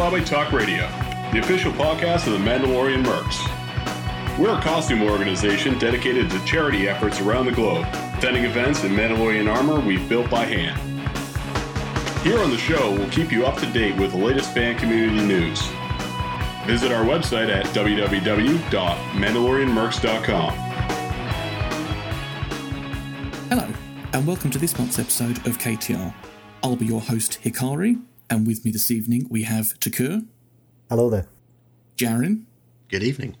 Abbey Talk Radio, the official podcast of the Mandalorian Mercs. We're a costume organization dedicated to charity efforts around the globe, attending events in Mandalorian armor we've built by hand. Here on the show, we'll keep you up to date with the latest fan community news. Visit our website at www.mandalorianmercs.com. Hello, and welcome to this month's episode of KTR. I'll be your host, Hikari, and with me this evening we have Takur, Hello there. Jarin, Good evening.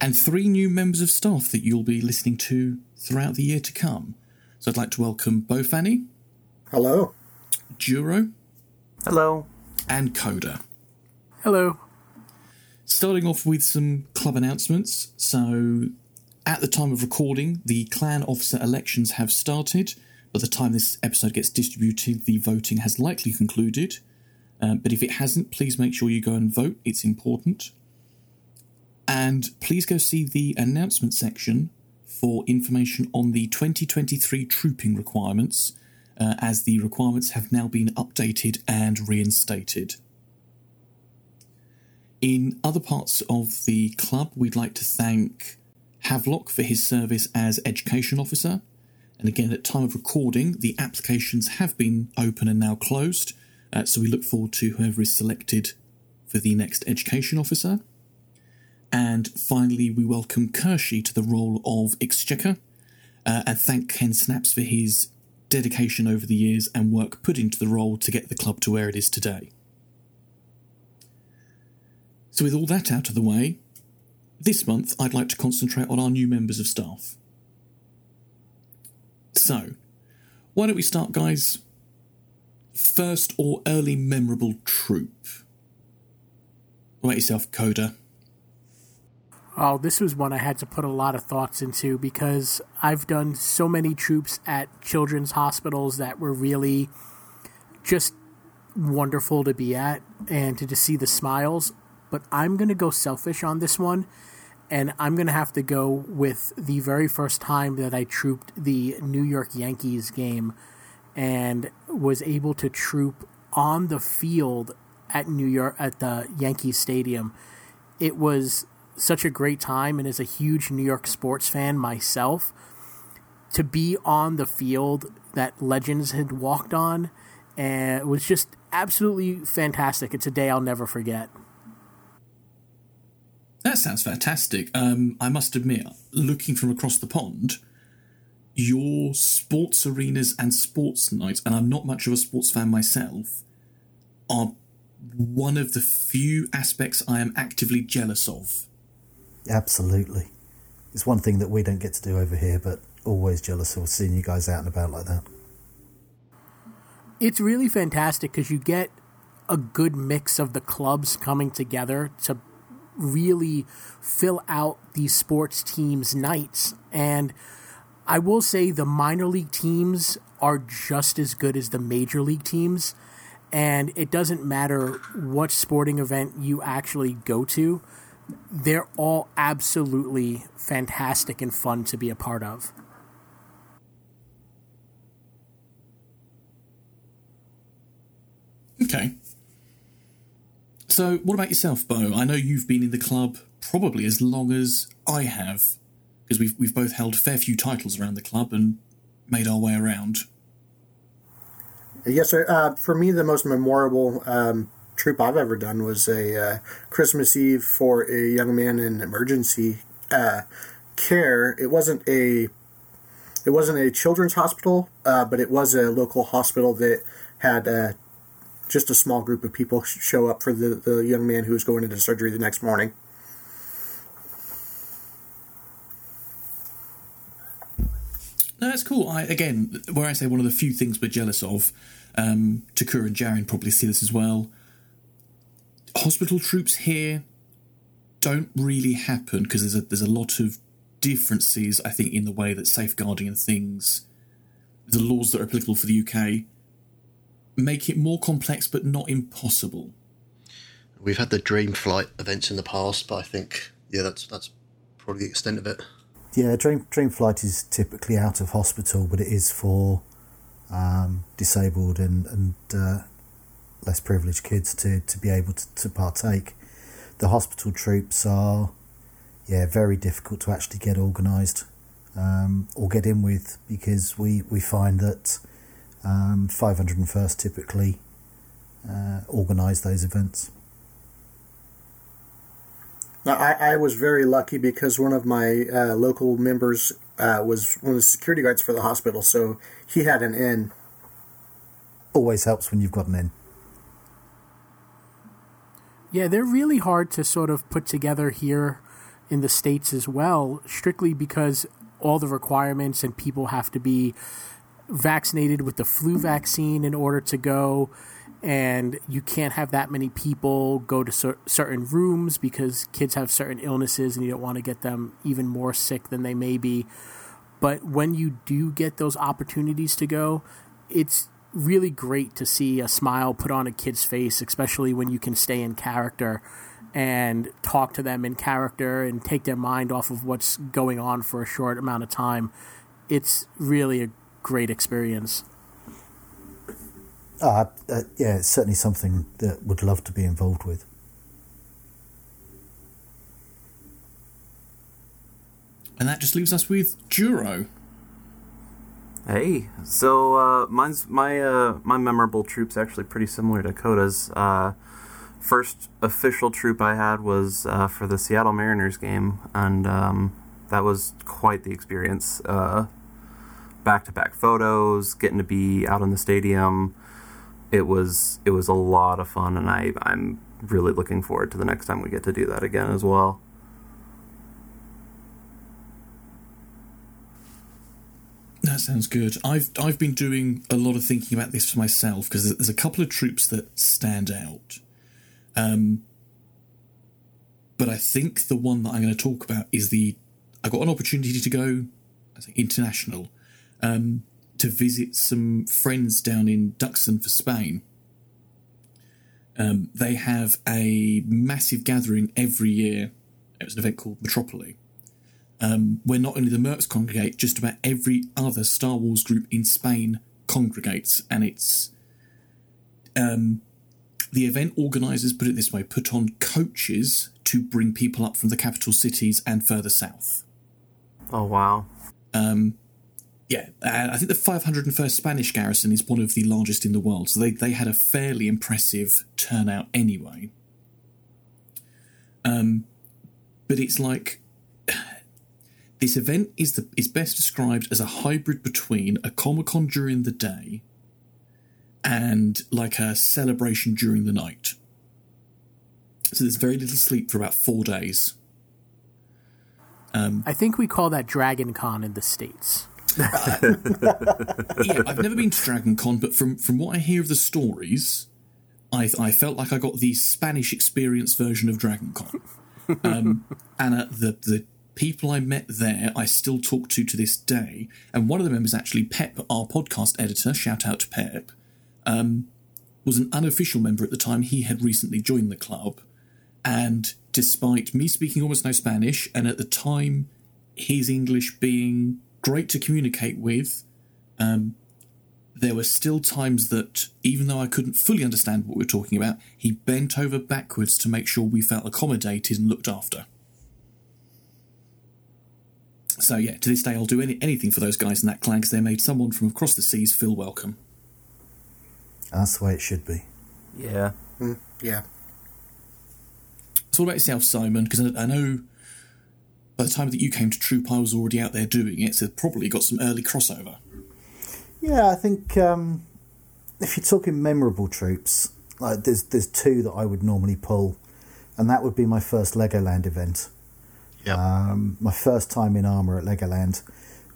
and three new members of staff that you'll be listening to throughout the year to come. So I'd like to welcome Bofani, Hello. Duro, Hello. and Coda. Hello. Starting off with some club announcements. So, at the time of recording, the clan officer elections have started. By the time this episode gets distributed, the voting has likely concluded. Um, but if it hasn't, please make sure you go and vote. It's important. And please go see the announcement section for information on the 2023 trooping requirements, uh, as the requirements have now been updated and reinstated. In other parts of the club, we'd like to thank Havelock for his service as education officer. And again, at time of recording, the applications have been open and now closed. Uh, so we look forward to whoever is selected for the next education officer. And finally, we welcome Kershey to the role of Exchequer uh, and thank Ken Snaps for his dedication over the years and work put into the role to get the club to where it is today. So, with all that out of the way, this month I'd like to concentrate on our new members of staff. So, why don't we start, guys? First or early memorable troop? About yourself, Coda? Oh, this was one I had to put a lot of thoughts into because I've done so many troops at children's hospitals that were really just wonderful to be at and to just see the smiles. But I'm going to go selfish on this one, and I'm going to have to go with the very first time that I trooped the New York Yankees game and was able to troop on the field at New York at the Yankee Stadium. It was such a great time, and as a huge New York sports fan myself, to be on the field that legends had walked on, and it was just absolutely fantastic. It's a day I'll never forget. That sounds fantastic. Um, I must admit, looking from across the pond, your sports arenas and sports nights, and I'm not much of a sports fan myself, are one of the few aspects I am actively jealous of. Absolutely. It's one thing that we don't get to do over here, but always jealous of seeing you guys out and about like that. It's really fantastic because you get a good mix of the clubs coming together to really fill out these sports teams' nights. And I will say the minor league teams are just as good as the major league teams. And it doesn't matter what sporting event you actually go to, they're all absolutely fantastic and fun to be a part of. Okay. So, what about yourself, Bo? I know you've been in the club probably as long as I have, because we've we've both held fair few titles around the club and made our way around. Yes, sir. Uh, for me, the most memorable um, troop I've ever done was a uh, Christmas Eve for a young man in emergency uh, care. It wasn't a it wasn't a children's hospital, uh, but it was a local hospital that had uh, just a small group of people show up for the, the young man who was going into surgery the next morning. No, that's cool. I again, where I say one of the few things we're jealous of, um, Takura and Jaren probably see this as well. Hospital troops here don't really happen because there's a there's a lot of differences, I think, in the way that safeguarding and things, the laws that are applicable for the UK, make it more complex but not impossible. We've had the Dream Flight events in the past, but I think yeah, that's that's probably the extent of it. Yeah, Dream Dream Flight is typically out of hospital, but it is for um, disabled and and uh, less privileged kids to, to be able to, to partake. The hospital troops are, yeah, very difficult to actually get organised um, or get in with because we, we find that um, 501st typically uh, organise those events. Now, I, I was very lucky because one of my uh, local members uh, was one of the security guards for the hospital, so he had an in. Always helps when you've got an in. Yeah, they're really hard to sort of put together here in the States as well, strictly because all the requirements and people have to be vaccinated with the flu vaccine in order to go and you can't have that many people go to cer- certain rooms because kids have certain illnesses and you don't want to get them even more sick than they may be. But when you do get those opportunities to go it's really great to see a smile put on a kid's face especially when you can stay in character and talk to them in character and take their mind off of what's going on for a short amount of time. It's really a great experience uh, uh, yeah, it's certainly something that would love to be involved with. And that just leaves us with Juro. Hey, so uh, mine's my uh, my memorable troop's actually pretty similar to Coda's. Uh, first official troop I had was uh, for the Seattle Mariners game, and um, that was quite the experience. Back to back photos, getting to be out in the stadium, it was it was a lot of fun, and I I'm really looking forward to the next time we get to do that again as well. That sounds good. I've I've been doing a lot of thinking about this for myself because there's a couple of troops that stand out. Um, but I think the one that I'm going to talk about is the I got an opportunity to go, I think international, um, to visit some friends down in Duxton for Spain. Um, they have a massive gathering every year. It was an event called Metropoli, um, where not only the Mercs congregate, just about every other Star Wars group in Spain congregates, and it's um, the event organisers put it this way: put on coaches to bring people up from the capital cities and further south. Oh wow! Um, yeah, I think the 501st Spanish garrison is one of the largest in the world, so they, they had a fairly impressive turnout anyway. Um, but it's like this event is the is best described as a hybrid between a Comic Con during the day and like a celebration during the night. So there's very little sleep for about four days. Um, I think we call that Dragon Con in the States. Yeah, I've never been to Dragon Con, but from from what I hear of the stories, I I felt like I got the Spanish experience version of Dragon Con. Um, and uh, the the people I met there, I still talk to to this day. And one of the members, actually, Pep, our podcast editor, shout out to Pep, um, was an unofficial member at the time. He had recently joined the club, and despite me speaking almost no Spanish, and at the time his English being great to communicate with. Um, there were still times that, even though I couldn't fully understand what we were talking about, he bent over backwards to make sure we felt accommodated and looked after. So, yeah, to this day, I'll do any, anything for those guys in that clan because they made someone from across the seas feel welcome. That's the way it should be. Yeah. Mm, yeah. So, what about yourself, Simon? Because I, I know by the time that you came to Troop, I was already out there doing it, so probably got some early crossover. Yeah, I think um, if you're talking memorable troops, like there's there's two that I would normally pull, and that would be my first Legoland event. Yeah. Um, my first time in armour at Legoland,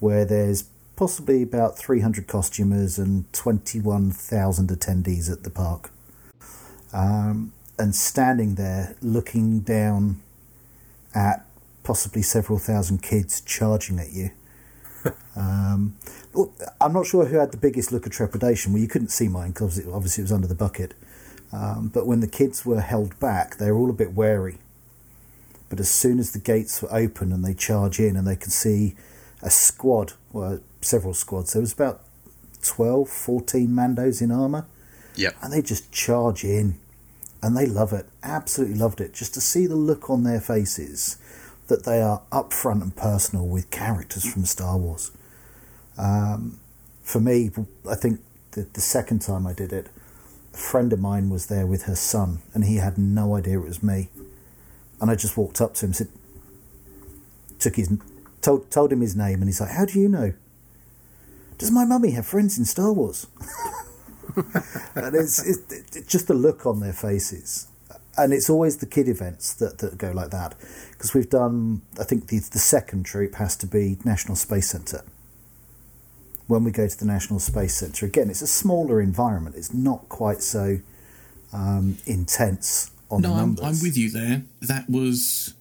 where there's possibly about 300 costumers and 21,000 attendees at the park. Um, and standing there looking down at possibly several thousand kids charging at you. um, I'm not sure who had the biggest look of trepidation. Well, you couldn't see mine because obviously it was under the bucket. Um, but when the kids were held back, they were all a bit wary. But as soon as the gates were open and they charge in and they could see a squad, well, several squads, there was about 12, 14 Mandos in armour. Yep. And they just charge in and they love it. Absolutely loved it. Just to see the look on their faces that they are upfront and personal with characters from Star Wars. Um, for me, I think the, the second time I did it, a friend of mine was there with her son, and he had no idea it was me. And I just walked up to him, said, took his, told told him his name, and he's like, "How do you know?" Does my mummy have friends in Star Wars? and it's, it's, it's just the look on their faces and it's always the kid events that, that go like that. Because we've done i think the, the second troop has to be national space centre when we go to the national space centre again it's a smaller environment. It's not quite so um, intense on no the I'm, numbers. I'm with you there. That was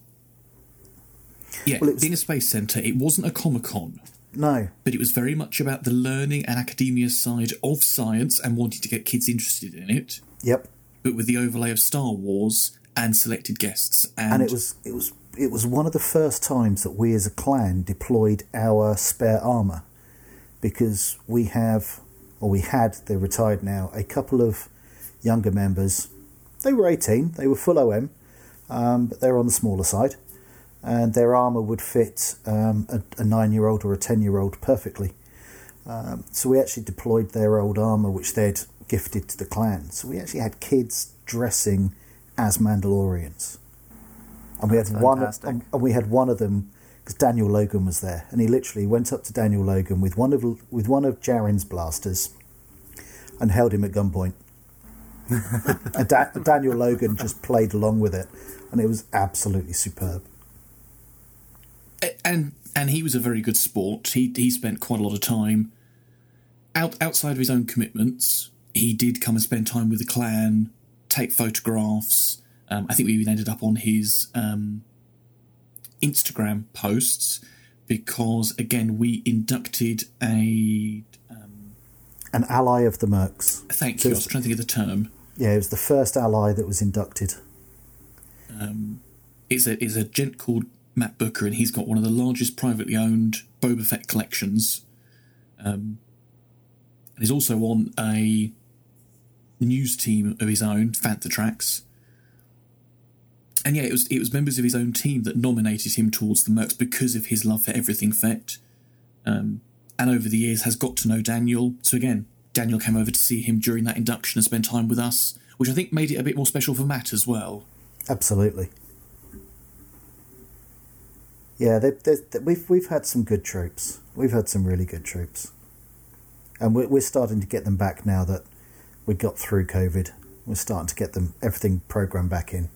yeah Well, was- being a space centre it wasn't a comic-con. No. But it was very much about the learning and academia side of science and wanting to get kids interested in it. Yep but with the overlay of Star Wars and selected guests. And, and it was it was it was one of the first times that we as a clan deployed our spare armor. Because we have or we had they're retired now a couple of younger members. They were 18 they were full om um, but they were on the smaller side. And their armor would fit um, a, a nine year old or a ten year old perfectly. Um, so we actually deployed their old armor which they'd gifted to the clan so we actually had kids dressing as mandalorians and we had That's one, fantastic. and, and we had one of them because Daniel Logan was there, and he literally went up to Daniel Logan with one of with one of Jaren's blasters, and held him at gunpoint. and da- Daniel Logan just played along with it, and it was absolutely superb. and and he was a very good sport. He he spent quite a lot of time out outside of his own commitments. He did come and spend time with the clan, take photographs. Um, I think we even ended up on his um, Instagram posts because again we inducted a An ally of the Mercs. thank you. I was trying to think of the term. Yeah, it was the first ally that was inducted. It's a is a gent called Matt Booker, and he's got one of the largest privately owned Boba Fett collections. Um, and he's also on a news team of his own, Fantha Tracks. And yeah, it was it was members of his own team that nominated him towards the Mercs because of his love for everything Fett. Um, and over the years has got to know Daniel. So again, Daniel came over to see him during that induction and spend time with us, which I think made it a bit more special for Matt as well. Absolutely. Yeah, they, they, they- we've we've had some good troops. We've had some really good troops, and we're we're starting to get them back now that we got through COVID. We're starting to get them everything programmed back in.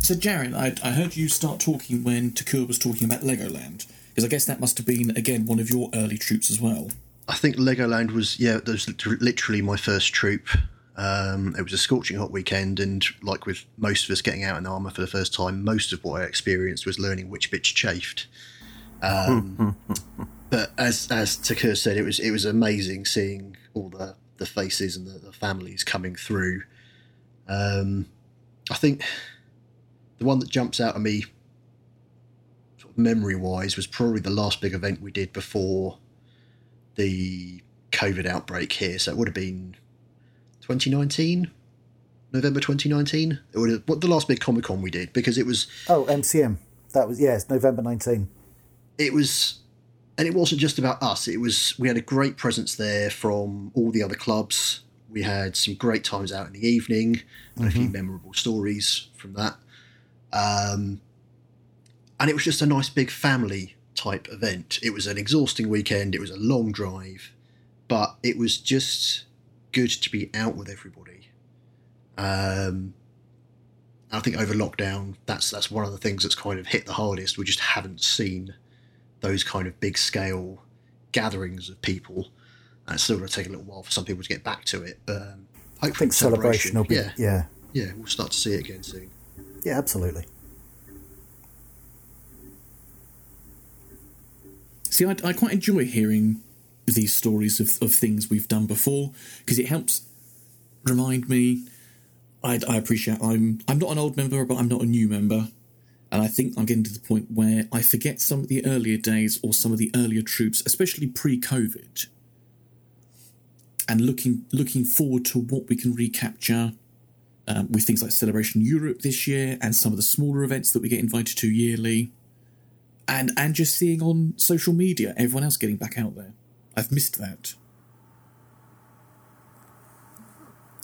So, Jaren, I, I heard you start talking when Takur was talking about Legoland, because I guess that must have been, again, one of your early troops as well. I think Legoland was yeah, that was literally my first troop. Um, it was a scorching hot weekend, and like with most of us getting out in armour for the first time, most of what I experienced was learning which bitch chafed. Um, but as as Takur said, it was it was amazing seeing all the the faces and the, the families coming through. Um, I think the one that jumps out at me, sort of memory wise, was probably the last big event we did before the COVID outbreak here. So it would have been 2019, November 2019. It would have what the last big Comic Con we did because it was Oh, MCM. That was yes, November nineteen. it was and it wasn't just about us. It was we had a great presence there from all the other clubs. We had some great times out in the evening and a few memorable stories from that. Um, and it was just a nice big family type event. It was an exhausting weekend. It was a long drive but it was just good to be out with everybody. Um, I think over lockdown, that's that's one of the things that's kind of hit the hardest. We just haven't seen those kind of big scale gatherings of people. And it's still going to take a little while for some people to get back to it, but um, I hopefully think celebration will be yeah, yeah. yeah, we'll start to see it again soon. Yeah, absolutely. See, I, I quite enjoy hearing these stories of, of things we've done before because it helps remind me. I, I appreciate I'm I'm not an old member, but I'm not a new member, And I think I'm getting to the point where I forget some of the earlier days or some of the earlier troops, especially pre-COVID, and looking looking forward to what we can recapture um, with things like Celebration Europe this year and some of the smaller events that we get invited to yearly, and and just seeing on social media everyone else getting back out there. I've missed that.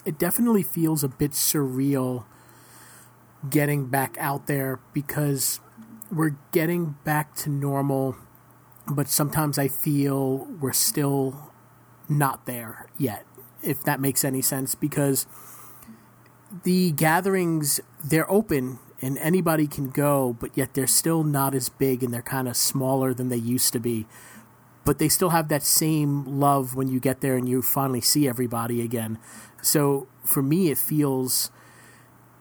It definitely feels a bit surreal getting back out there because we're getting back to normal, but sometimes I feel we're still not there yet, if that makes any sense, because the gatherings, they're open and anybody can go, but yet they're still not as big and they're kind of smaller than they used to be. But they still have that same love when you get there and you finally see everybody again. So for me, it feels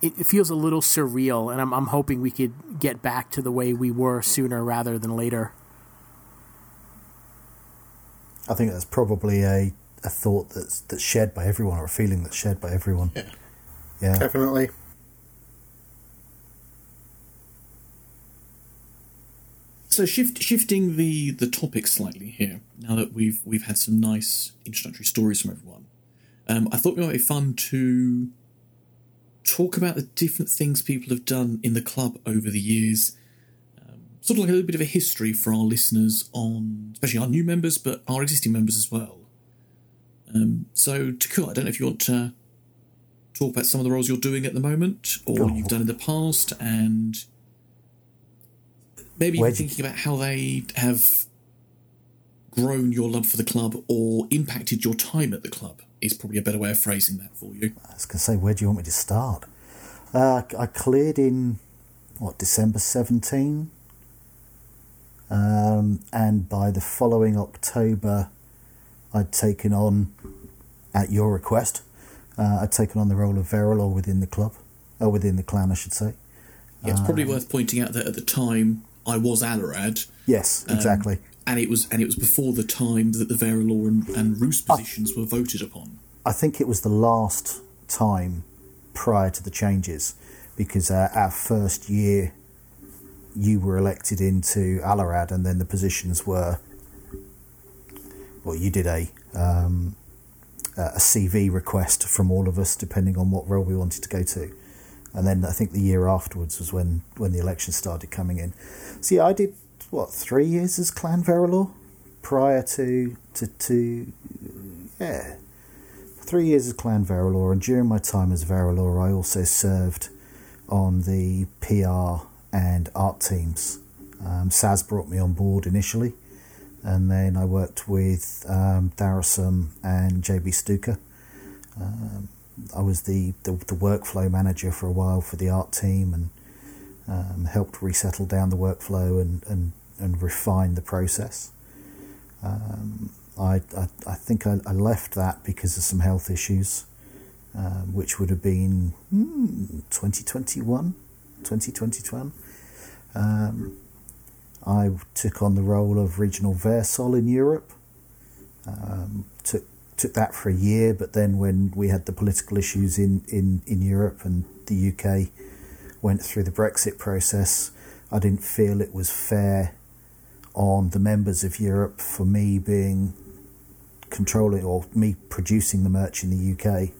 it, it feels a little surreal, and I'm, I'm hoping we could get back to the way we were sooner rather than later. I think that's probably a, a thought that's that's shared by everyone, or a feeling that's shared by everyone. Yeah. Yeah. Definitely. So shift, shifting the, the topic slightly here, now that we've we've had some nice introductory stories from everyone, um, I thought it might be fun to talk about the different things people have done in the club over the years. Um, sort of like a little bit of a history for our listeners on, especially our new members, but our existing members as well. Um, so, Takur, I don't know if you want to talk about some of the roles you're doing at the moment or Oh. you've done in the past and maybe Where even do you- thinking about how they have grown your love for the club or impacted your time at the club is probably a better way of phrasing that for you. I was going to say, where do you want me to start? Uh, I cleared in, what, December 17? Um, and by the following October, I'd taken on, at your request, uh, I'd taken on the role of Verilor within the club, or within the clan, I should say. Yeah, it's probably worth pointing out that at the time I was Alarad, Yes, Um, exactly. And it was and it was before the time that the Verilor and, and Roos positions were voted upon. I think it was the last time prior to the changes because uh, our first year you were elected into Alarad and then the positions were well you did a um, a CV request from all of us depending on what role we wanted to go to and then I think the year afterwards was when when the election started coming in so yeah I did what three years as Clan Verilor prior to to, to yeah three years as Clan Verilor, and during my time as Verilor, I also served on the PR and art teams. Um, Saz brought me on board initially, and then I worked with um, Darasum and JB Stuka. Um, I was the, the, the workflow manager for a while for the art team and um, helped resettle down the workflow and, and, and refine the process. Um, I, I, I think I, I left that because of some health issues, um, which would have been hmm, 2021, 2021. Um, I took on the role of regional Versol in Europe. Um, took took that for a year, but then when we had the political issues in, in, in Europe and the UK went through the Brexit process, I didn't feel it was fair on the members of Europe for me being controlling or me producing the merch in the UK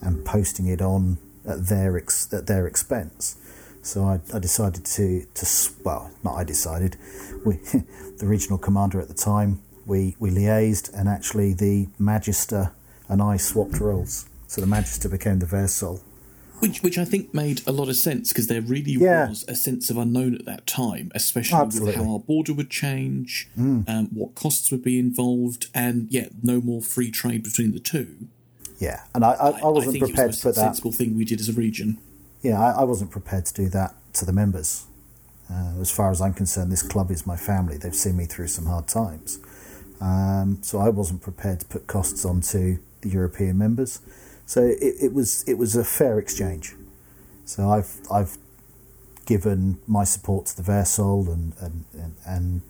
and posting it on at their ex, at their expense. So I, I decided to to well, not I decided. We, the regional commander at the time, we we liaised, and actually the Magister and I swapped roles. So the Magister became the Versol. Which, which I think made a lot of sense because there really Yeah. was a sense of unknown at that time, especially Absolutely. with how our border would change, um, what costs would be involved, and yet no more free trade between the two. Yeah, and I, I, I wasn't think prepared it was to the put most that. sensible thing we did as a region. Yeah, I, I wasn't prepared to do that to the members. Uh, as far as I'm concerned, this club is my family. They've seen me through some hard times. Um, so I wasn't prepared to put costs onto the European members. So it, it was it was a fair exchange. So I've I've given my support to the Versol and and, and, and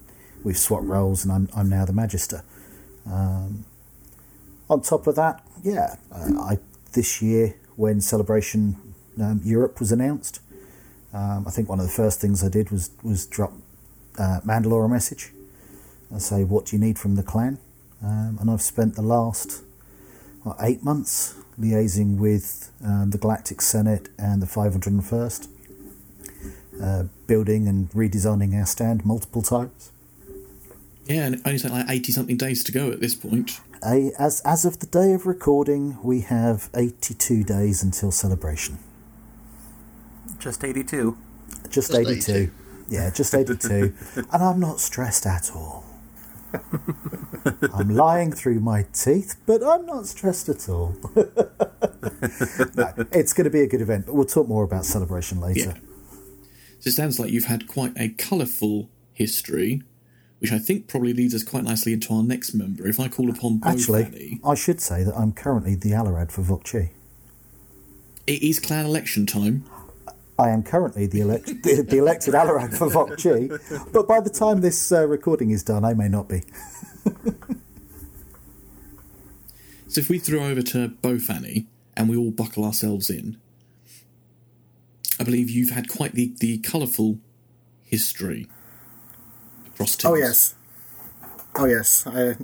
we've swapped roles and I'm I'm now the Magister. Um, on top of that, yeah, I, I this year when Celebration um, Europe was announced, Um, I think one of the first things I did was was drop uh, Mandalore a message and say, "What do you need from the clan?" Um, and I've spent the last what, eight months liaising with um, the Galactic Senate and the 501st, uh, building and redesigning our stand multiple times. Yeah, and it only take like eighty something days to go at this point. A, as as of the day of recording, we have 82 days until celebration. Just 82. Just, Just 82. 82. Yeah, just 82. and I'm not stressed at all. I'm lying through my teeth, but I'm not stressed at all. no, it's going to be a good event, but we'll talk more about celebration later. Yeah. So it sounds like you've had quite a colourful history, which I think probably leads us quite nicely into our next member. If I call upon Bo Actually, Fanny, I should say that I'm currently the Alarad for Vokchi. it is clan election time. I am currently the, elect- the, the elected Alarad for Vokchi, but by the time this uh, recording is done, I may not be. So if we throw over to Bo Fanny and we all buckle ourselves in, I believe you've had quite the, the colourful history across teams. Oh yes, oh yes. I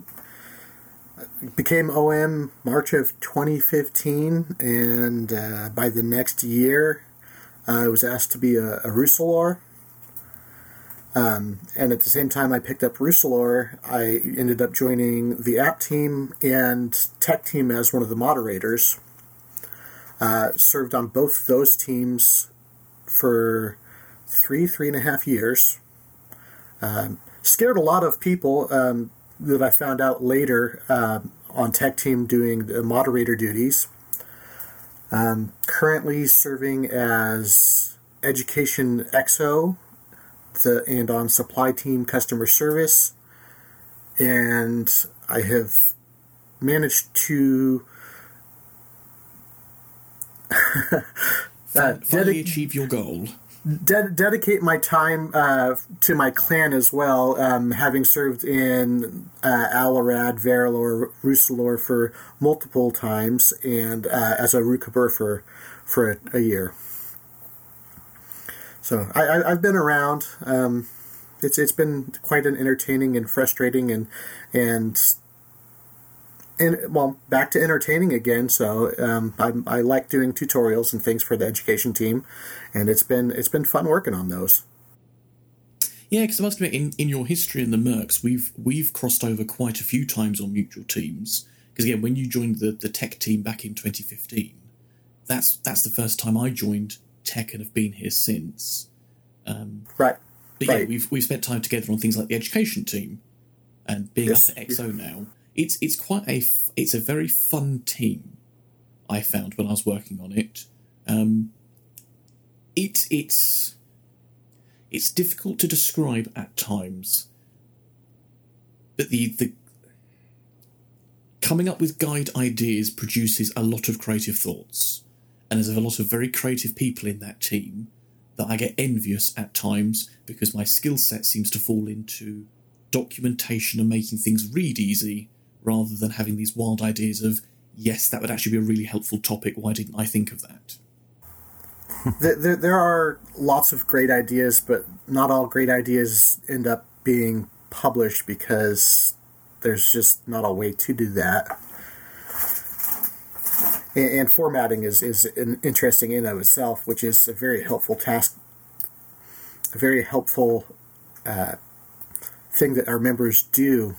became OM March of 2015, and uh, by the next year, I was asked to be a, a. Um, and at the same time I picked up Rusalor, I ended up joining the app team and tech team as one of the moderators. Uh, served on both those teams for three, three and a half years. Um, scared a lot of people um, that I found out later um, on tech team doing the moderator duties. Um, currently serving as education XO the, and on supply team customer service. And I have managed to uh, Finally dedic- achieve your goal. De- dedicate my time uh, to my clan as well, um, having served in uh, Alarad, Verilor, Rusalor for multiple times, and uh, as a Rukabur for for a, a year. So I, I've been around. Um, it's it's been quite an entertaining and frustrating and and and well back to entertaining again. So um, I, I like doing tutorials and things for the education team, and it's been it's been fun working on those. Yeah, because I must admit, in, in your history in the Mercs, we've we've crossed over quite a few times on mutual teams. Because again, when you joined the, the tech team back in 2015, that's that's the first time I joined tech and have been here since. Um, Right. but yeah, we've we've spent time together on things like the education team, and being Yes. up at XO now. It's it's quite a it's a very fun team. I found when I was working on it. Um, it it's it's difficult to describe at times, but the the coming up with guide ideas produces a lot of creative thoughts, and there's a lot of very creative people in that team that I get envious at times because my skill set seems to fall into documentation and making things read easy rather than having these wild ideas of yes that would actually be a really helpful topic why didn't i think of that there, there, are lots of great ideas, but not all great ideas end up being published because there's just not a way to do that. And, and formatting is, is an interesting in of itself, which is a very helpful task, a very helpful uh, thing that our members do,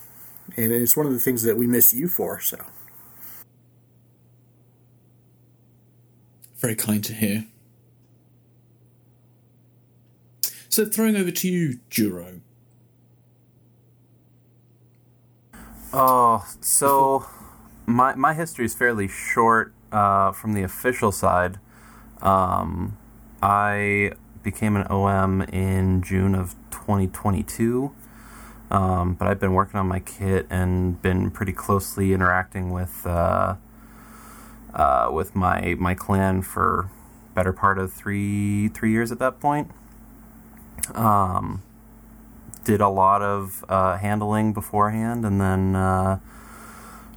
and it's one of the things that we miss you for. So. very kind to hear so throwing over to you Juro. Oh, so my my history is fairly short uh, from the official side. Um, I became an OM in June of 2022, um, but I've been working on my kit and been pretty closely interacting with uh, uh, with my my clan for better part of three three years at that point. Um, did a lot of uh, handling beforehand, and then uh,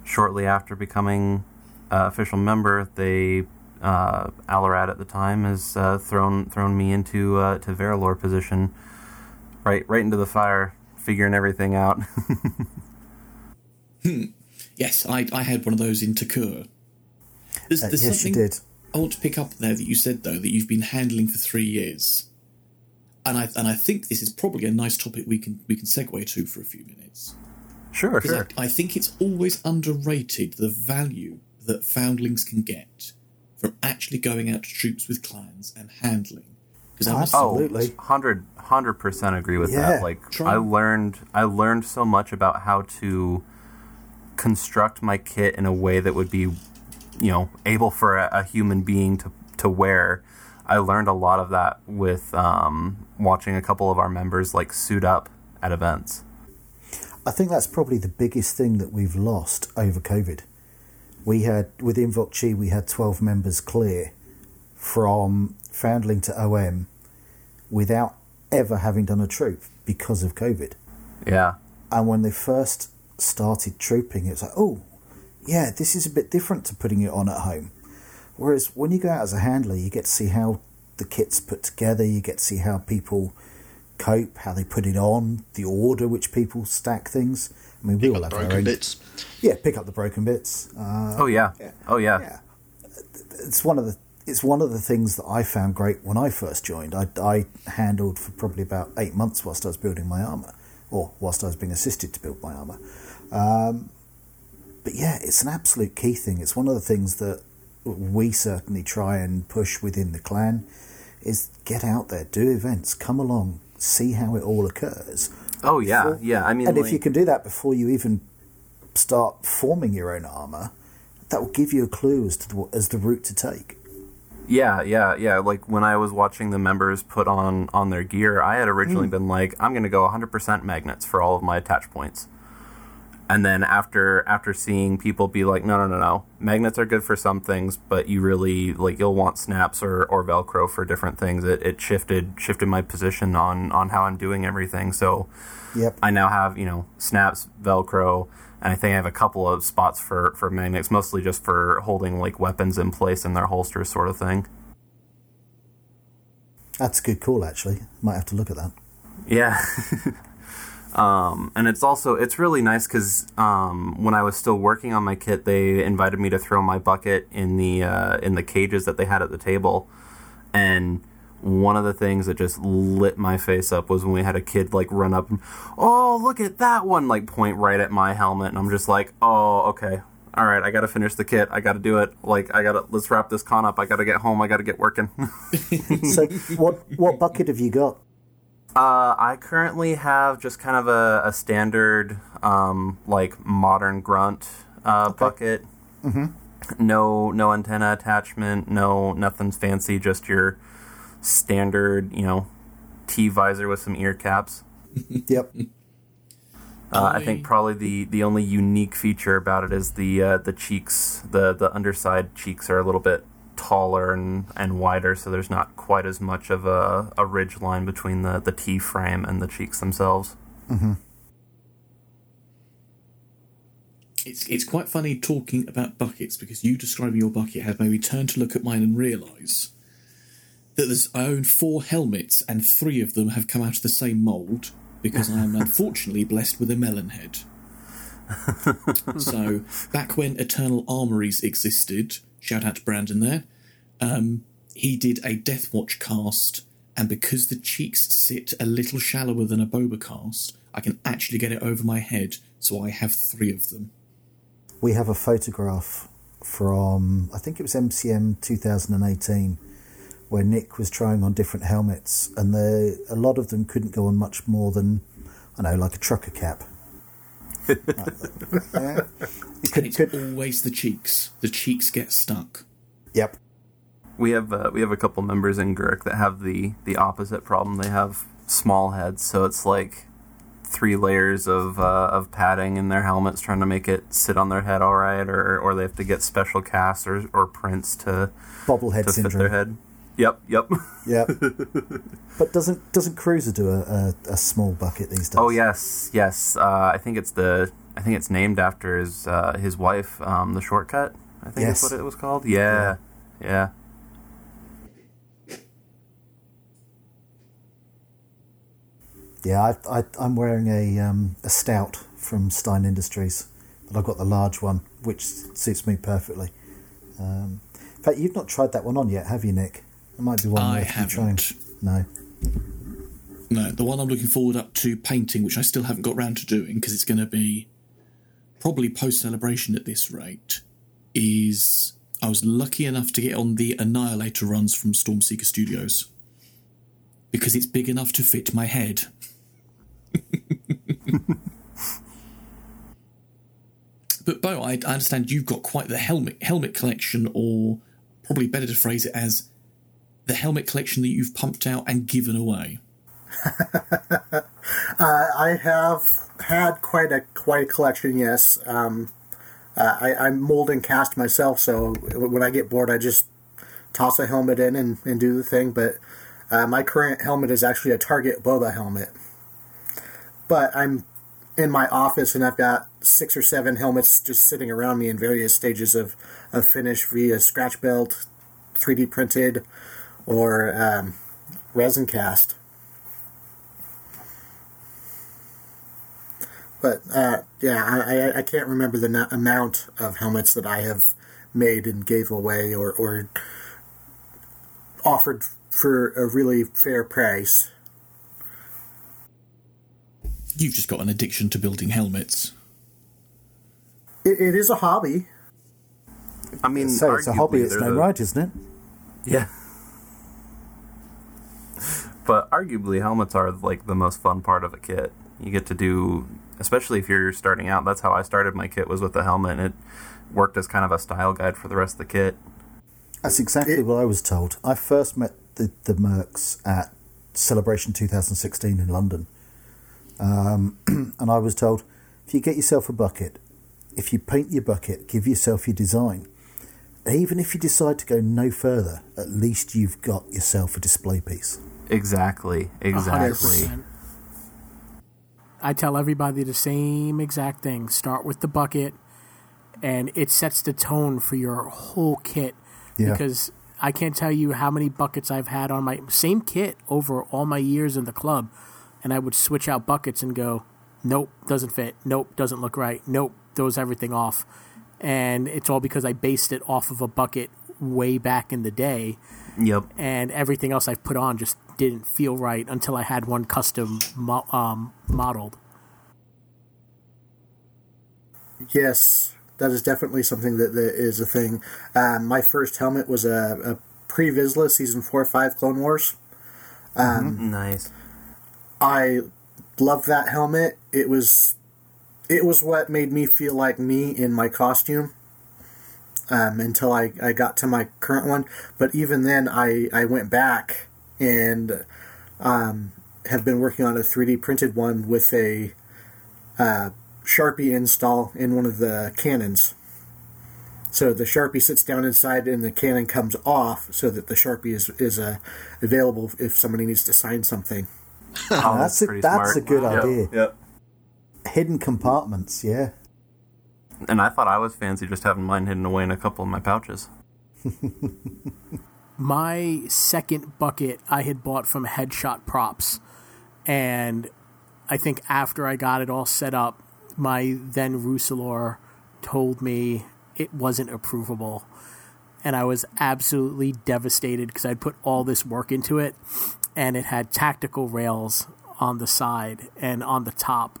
shortly after becoming uh, official member, they uh, Alorad at the time has uh, thrown thrown me into to Verilor position, right right into the fire, figuring everything out. Yes, I, I had one of those in Takur. There's, Uh, there's yes, you something did. I want to pick up there that you said though that you've been handling for three years, and I and I think this is probably a nice topic we can we can segue to for a few minutes. sure, 'Cause I, I think it's always underrated the value that foundlings can get from actually going out to troops with clans and handling. Because I must Oh, Absolutely. 100 percent agree with Yeah. that. Like Try- I learned I learned so much about how to construct my kit in a way that would be, you know, able for a, a human being to to wear. I learned a lot of that with um, watching a couple of our members like suit up at events. I think that's probably the biggest thing that we've lost over COVID. We had within Chi, we had twelve members clear from Foundling to OM without ever having done a troop because of COVID. Yeah, And when they first started trooping, it was like, oh, yeah, this is a bit different to putting it on at home. Whereas when you go out as a handler, you get to see how the kit's put together, you get to see how people cope, how they put it on, the order which people stack things. I mean, we Pick all up have our broken own. bits. Yeah, pick up the broken bits. Uh, oh yeah, oh yeah. yeah, it's one of the it's one of the things that I found great when I first joined. I, I handled for probably about eight months whilst I was building my armor, or whilst I was being assisted to build my armor. Um, but yeah, it's an absolute key thing. It's one of the things that we certainly try and push within the clan is get out there, do events, come along, see how it all occurs. Oh yeah, Before- yeah. I mean, and if you can do that before you even start forming your own armor, that will give you a clue as to the, as the route to take. Yeah, yeah, yeah. Like when I was watching the members put on on their gear, I had originally mm. been like, I'm going to go 100% magnets for all of my attach points. And then after after seeing people be like, no, no, no, no, magnets are good for some things, but you really like you'll want snaps or, or Velcro for different things. It, it shifted shifted my position on on how I'm doing everything. So Yep. I now have you know snaps, Velcro, and I think I have a couple of spots for for magnets, mostly just for holding like weapons in place in their holsters, sort of thing. That's a good call, actually. Might have to look at that. Yeah. um, and it's also it's really nice because um, when I was still working on my kit, they invited me to throw my bucket in the uh, in the cages that they had at the table, and one of the things that just lit my face up was when we had a kid like run up and oh look at that one like point right at my helmet. And I'm just like oh okay. All right I got to finish the kit. I got to do it. Like I got to let's wrap this con up. I got to get home. I got to get working. So, what what bucket have you got? Uh, I currently have just kind of a, a standard, um, like modern grunt uh, bucket. Mm-hmm. No, no antenna attachment. No, nothing's fancy. Just your standard, you know, T visor with some ear caps. Yep. Uh, I think probably the, the only unique feature about it is the uh, the cheeks. the The underside cheeks are a little bit taller and, and wider, so there's not quite as much of a, a ridge line between the, the T frame and the cheeks themselves. Mm-hmm. It's it's quite funny talking about buckets because you describing your bucket had made me turn to look at mine and realise that there's I own four helmets and three of them have come out of the same mould because I am unfortunately blessed with a melon head. so back when Eternal Armories existed, shout out to Brandon there, um, he did a Death Watch cast, and because the cheeks sit a little shallower than a Boba cast, I can actually get it over my head, so I have three of them. We have a photograph from I think it was MCM 2018 where Nick was trying on different helmets, and the a lot of them couldn't go on much more than I know, like a trucker cap. Yeah. You could, It's could, always the cheeks. The cheeks get stuck. yep. We have uh, we have a couple members in Gurk that have the the opposite problem. They have small heads, so it's like three layers of uh, of padding in their helmets, trying to make it sit on their head all right, or or they have to get special casts or, or prints to Bobblehead to fit syndrome. their head. Yep, yep. Yep. but doesn't doesn't Cruiser do a, a, a small bucket these days? Oh yes, yes. Uh, I think it's the I think it's named after his uh, his wife, um, the shortcut. I think Yes. is what it was called. Yeah, Yeah. Yeah, I, I, I'm wearing a um, a stout from Stein Industries, but I've got the large one, which suits me perfectly. Um, in fact, you've not tried that one on yet, have you, Nick? It might be one I worth trying. haven't. No. No, the one I'm looking forward up to painting, which I still haven't got round to doing because it's going to be probably post celebration at this rate, is I was lucky enough to get on the Annihilator runs from Stormseeker Studios because it's big enough to fit my head. but Bo, I, I understand you've got quite the helmet helmet collection, or probably better to phrase it as the helmet collection that you've pumped out and given away. I have had quite a quite a collection. Yes, um, uh, I, I mold and cast myself, so when I get bored, I just toss a helmet in and, and do the thing. But uh, my current helmet is actually a Target Boba helmet. But I'm in my office and I've got six or seven helmets just sitting around me in various stages of, of finish via scratch belt, 3D printed, or um, resin cast. But uh, yeah, I, I, I can't remember the na- amount of helmets that I have made and gave away or, or offered for a really fair price. You've just got an addiction to building helmets. It, it is a hobby. I mean, So it's a hobby, it's they're no right, isn't it? Yeah. But arguably, helmets are like the most fun part of a kit. You get to do, especially if you're starting out. That's how I started my kit was with a helmet, and it worked as kind of a style guide for the rest of the kit. That's exactly It- what I was told. I first met the, the Mercs at Celebration 2016 in London. Um, and I was told if you get yourself a bucket, if you paint your bucket, give yourself your design. Even if you decide to go no further, at least you've got yourself a display piece. Exactly. Exactly. 100%. I tell everybody the same exact thing. Start with the bucket, and it sets the tone for your whole kit. Yeah. Because I can't tell you how many buckets I've had on my same kit over all my years in the club, and I would switch out buckets and go, nope, doesn't fit. Nope, doesn't look right. Nope, throws everything off. And it's all because I based it off of a bucket way back in the day Yep. and everything else I've put on just didn't feel right until I had one custom mo- um, modeled. Yes, that is definitely something that, that is a thing. Um, my first helmet was a, a pre Vizsla season four or five Clone Wars. Nice. I loved that helmet. It was it was what made me feel like me in my costume. Um, until I, I got to my current one. But even then I, I went back and um, have been working on a 3D printed one with a uh, Sharpie install in one of the cannons. So the Sharpie sits down inside and the cannon comes off so that the Sharpie is, is uh, available if somebody needs to sign something. Oh, that's a, that's smart. a good Yep, idea. Yep. Hidden compartments, yeah. And I thought I was fancy just having mine hidden away in a couple of my pouches. My second bucket I had bought from Headshot Props, and I think after I got it all set up, my then Rusalor told me it wasn't approvable. And I was absolutely devastated because I'd put all this work into it, and it had tactical rails on the side and on the top.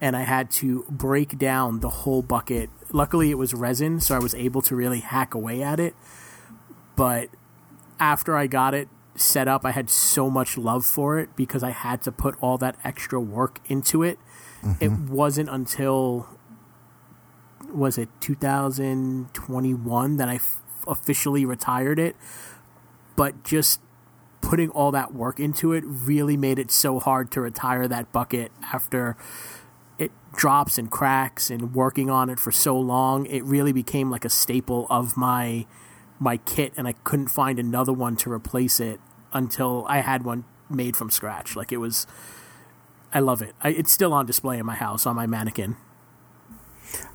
And I had to break down the whole bucket. Luckily, it was resin, so I was able to really hack away at it. But after I got it set up, I had so much love for it because I had to put all that extra work into it. It mm-hmm. wasn't until was it 2021 that I f- officially retired it, but just putting all that work into it really made it so hard to retire that bucket after drops and cracks and working on it for so long it really became like a staple of my my kit and I couldn't find another one to replace it until I had one made from scratch like it was I love it I, it's still on display in my house on my mannequin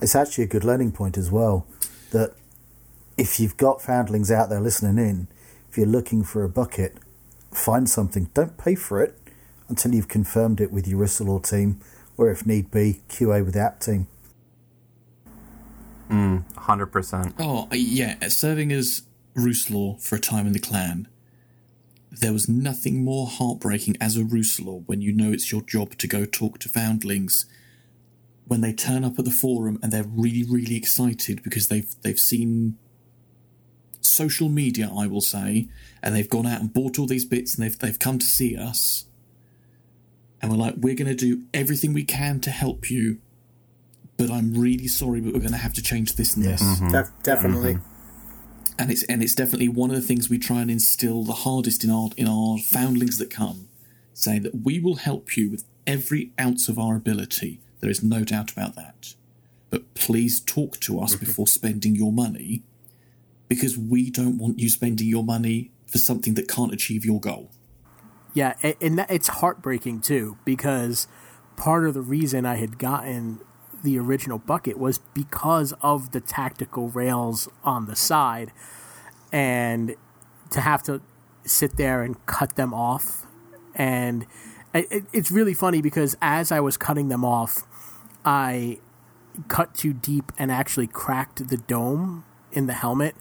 It's actually a good learning point as well. That if you've got foundlings out there listening in, if you're looking for a bucket, find something. Don't pay for it until you've confirmed it with your Rissalor team, or if need be, QA with the app team. Mm, 100%. Oh, yeah. Serving as Ruselaw for a time in the clan, there was nothing more heartbreaking as a Ruselaw when you know it's your job to go talk to foundlings when they turn up at the forum and they're really, really excited because they've they've seen social media, I will say, and they've gone out and bought all these bits and they've they've come to see us. And we're like, we're going to do everything we can to help you, but I'm really sorry, but we're going to have to change this and Yes. this. Def- definitely. Mm-hmm. and it's and it's definitely one of the things we try and instill the hardest in our in our foundlings that come, saying that we will help you with every ounce of our ability. There is no doubt about that. But please talk to us mm-hmm. before spending your money, because we don't want you spending your money for something that can't achieve your goal. Yeah, and that, it's heartbreaking too because part of the reason I had gotten the original bucket was because of the tactical rails on the side, and to have to sit there and cut them off, and it, it- it's really funny because as I was cutting them off, I cut too deep and actually cracked the dome in the helmet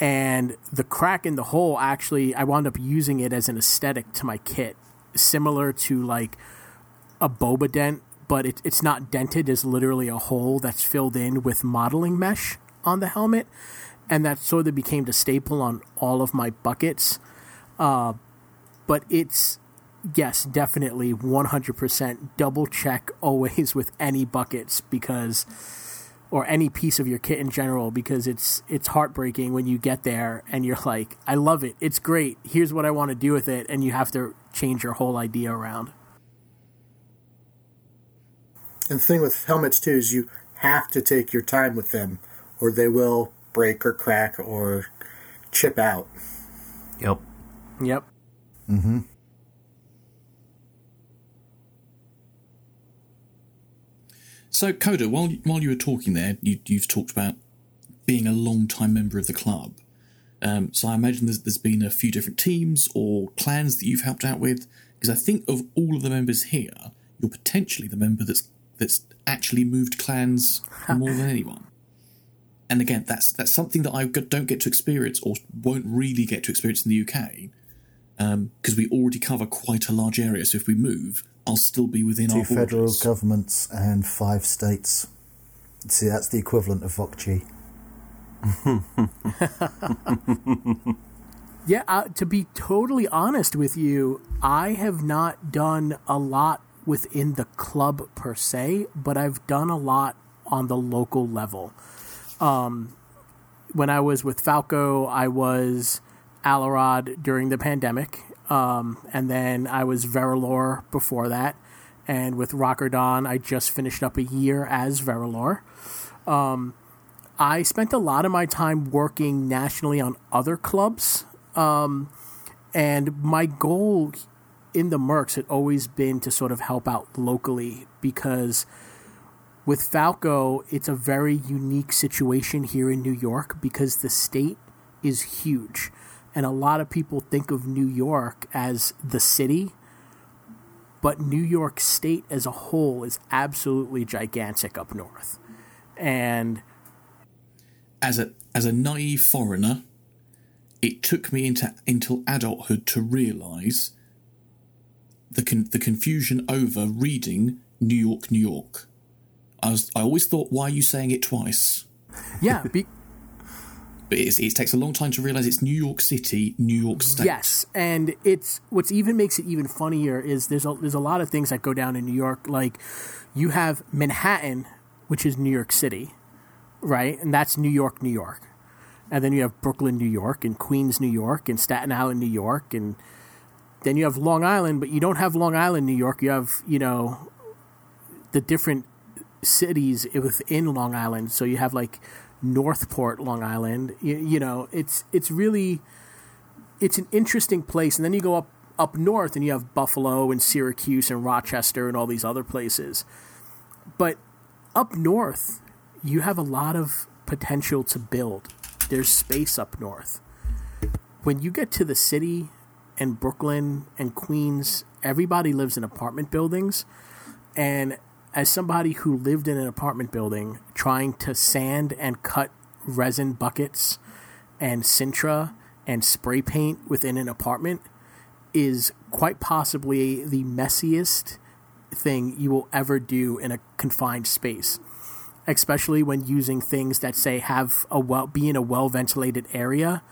and the crack in the hole actually I wound up using it as an aesthetic to my kit, similar to like a boba dent, but it, it's not dented. It's literally a hole that's filled in with modeling mesh on the helmet, and that sort of became the staple on all of my buckets. Uh, but it's yes, definitely 100% double check always with any buckets because or any piece of your kit in general because it's it's heartbreaking when you get there and you're like, I love it. It's great. Here's what I want to do with it and you have to change your whole idea around. And the thing with helmets too is you have to take your time with them, or they will break or crack or chip out. Yep. Yep. Mm-hmm. So, Coda, while while you were talking there, you, you've talked about being a long-time member of the club. Um, so I imagine there's, there's been a few different teams or clans that you've helped out with. Because I think of all of the members here, you're potentially the member that's that's actually moved clans more than anyone. And again, that's that's something that I don't get to experience or won't really get to experience in the UK because we already cover quite a large area. So if we move, I'll still be within Two our federal borders. governments and five states. See, that's the equivalent of VOCG. Yeah, uh, to be totally honest with you, I have not done a lot within the club per se, but I've done a lot on the local level. Um, when I was with Falco, I was Alarod during the pandemic, um, and then I was Verilor before that. And with Rockerdon, I just finished up a year as Verilor. I spent a lot of my time working nationally on other clubs. Um, and my goal in the Mercs had always been to sort of help out locally because with Falco, it's a very unique situation here in New York because the state is huge. And a lot of people think of New York as the city, but New York State as a whole is absolutely gigantic up north. And as a as a naive foreigner, it took me into until adulthood to realise the con- the confusion over reading New York, New York. I was I always thought, why are you saying it twice? yeah, be- But it takes a long time to realise it's New York City, New York State. Yes, and it's what's even makes it even funnier is there's a, there's a lot of things that go down in New York. Like you have Manhattan, which is New York City, right, and that's New York, New York, and then you have Brooklyn, New York, and Queens, New York, and Staten Island, New York, and then you have Long Island, but you don't have Long Island, New York. You have you know the different cities within Long Island. So you have like Northport, Long Island. You, you know, it's it's really it's an interesting place. And then you go up up north, and you have Buffalo and Syracuse and Rochester and all these other places. But up north, you have a lot of potential to build, there's space up north. When you get to the city and Brooklyn and Queens, everybody lives in apartment buildings. And as somebody who lived in an apartment building trying to sand and cut resin buckets and Sintra and spray paint within an apartment is quite possibly the messiest thing you will ever do in a confined space especially when using things that say have a well be in a well ventilated area.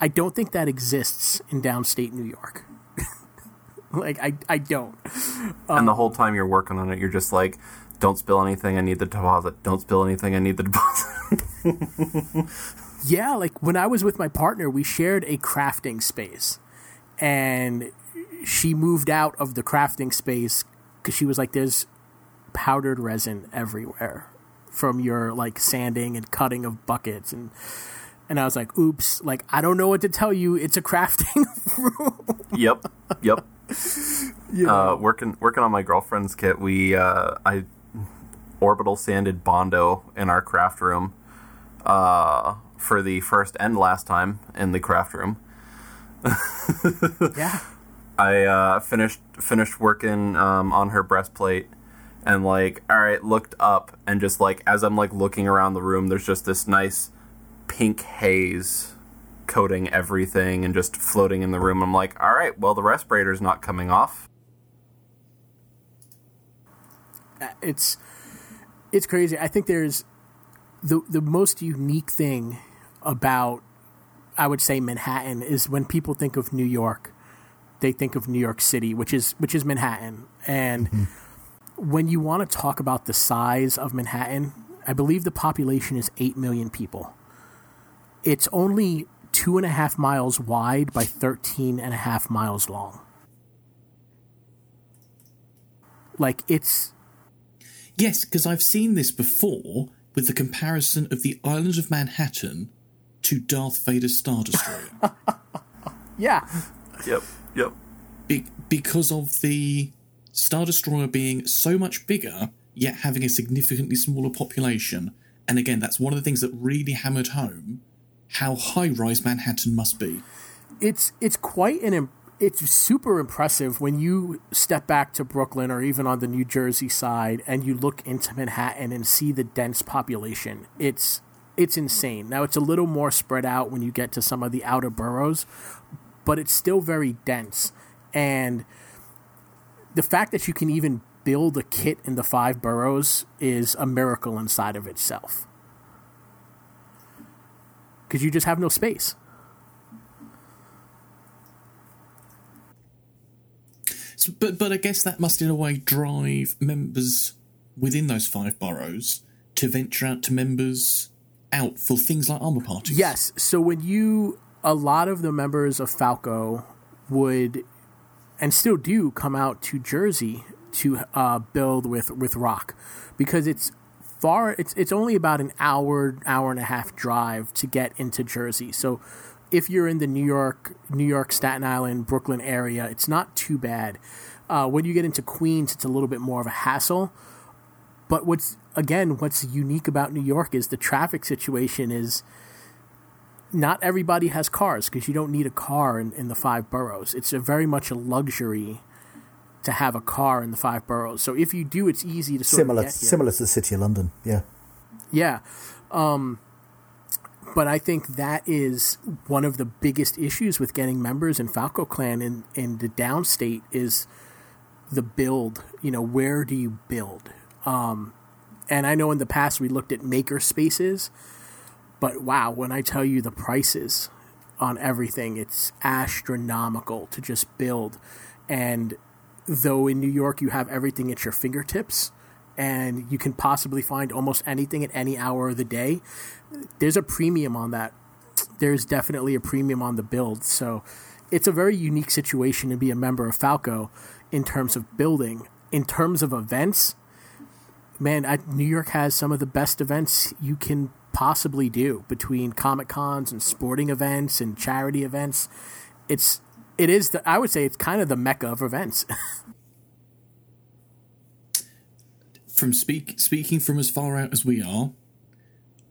I don't think that exists in downstate new york like i i don't and the um, whole time you're working on it you're just like don't spill anything i need the deposit don't spill anything i need the deposit yeah like when i was with my partner we shared a crafting space and she moved out of the crafting space because she was like there's powdered resin everywhere from your like sanding and cutting of buckets and and I was like, oops, like I don't know what to tell you. It's a crafting room. yep. Yep. Uh, working working on my girlfriend's kit, we uh, I orbital sanded Bondo in our craft room uh, for the first and last time in the craft room. yeah. I uh, finished finished working um, on her breastplate and like all right looked up and just like as i'm like looking around the room there's just this nice pink haze coating everything and just floating in the room. I'm like all right well the respirator's not coming off. It's it's crazy. I think there's the the most unique thing about i would say manhattan is when people think of new york they think of new york city which is which is manhattan. And mm-hmm. when you want to talk about the size of Manhattan, I believe the population is 8 million people. It's only two and a half miles wide by 13 and a half miles long. Like, it's. Yes, because I've seen this before with the comparison of the island of Manhattan to Darth Vader's Star Destroyer. yeah. Yep, yep. Be- because of the Star Destroyer being so much bigger, yet having a significantly smaller population. And again, that's one of the things that really hammered home how high rise Manhattan must be. It's it's quite an it's super impressive when you step back to Brooklyn or even on the New Jersey side and you look into Manhattan and see the dense population. It's it's insane. Now it's a little more spread out when you get to some of the outer boroughs, but it's still very dense. And the fact that you can even build a kit in the five boroughs is a miracle inside of itself. Because you just have no space. So, but but I guess that must in a way drive members within those five boroughs to venture out to members out for things like armor parties. Yes. So when you a lot of the members of Falco would and still do come out to Jersey to uh, build with with rock because it's far it's it's only about an hour hour and a half drive to get into Jersey. So if you're in the New York New York Staten Island Brooklyn area, it's not too bad. Uh, when you get into Queens, it's a little bit more of a hassle. But what's again what's unique about New York is the traffic situation is not everybody has cars because you don't need a car in, in the five boroughs. It's very much a luxury to have a car in the five boroughs. So if you do, it's easy to sort of similar similar to the city of London. Yeah, yeah. Um, but I think that is one of the biggest issues with getting members in Falco Clan in in the downstate is the build. You know, where do you build? Um, and I know in the past we looked at maker spaces but wow, when I tell you the prices on everything, it's astronomical to just build. And though in New York you have everything at your fingertips and you can possibly find almost anything at any hour of the day, there's a premium on that. There's definitely a premium on the build. So it's a very unique situation to be a member of Falco in terms of building. In terms of events, man, I, New York has some of the best events you can possibly do between comic cons and sporting events and charity events. It's it is the I would say it's kind of the mecca of events. from speak speaking from as far out as we are,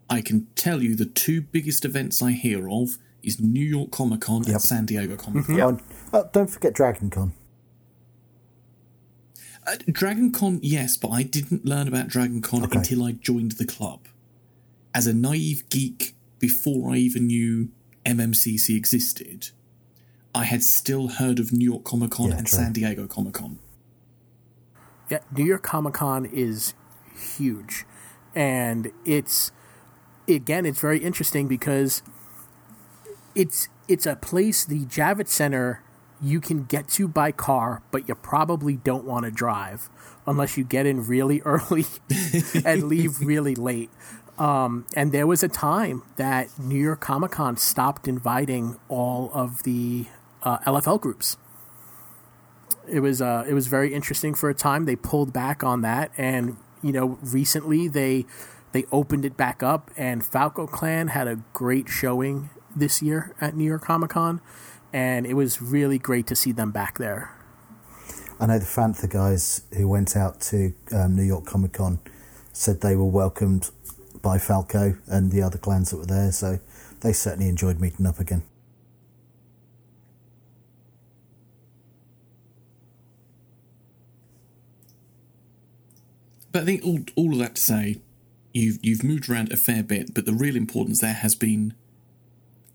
I can tell you the two biggest events I hear of is New York Comic Con Yep. and San Diego Comic Con. Oh, oh, don't forget Dragon Con. Uh, Dragon Con, yes, but I didn't learn about Dragon Con Okay. until I joined the club. As a naive geek, before I even knew MMCC existed, I had still heard of New York Comic Con Yeah, and true. San Diego Comic Con. Yeah, New York Comic Con is huge, and it's again, it's very interesting because it's it's a place, the Javits Center, you can get to by car, but you probably don't want to drive unless you get in really early and leave really late. Um, and there was a time that New York Comic Con stopped inviting all of the uh, LFL groups it was uh, it was very interesting for a time. They pulled back on that, and you know, recently they they opened it back up, and Falco Clan had a great showing this year at New York Comic Con, and it was really great to see them back there. I know the Fantha guys who went out to um, New York Comic Con said they were welcomed by Falco and the other clans that were there, so they certainly enjoyed meeting up again. But I think all, all of that to say, you've you've moved around a fair bit, but the real importance there has been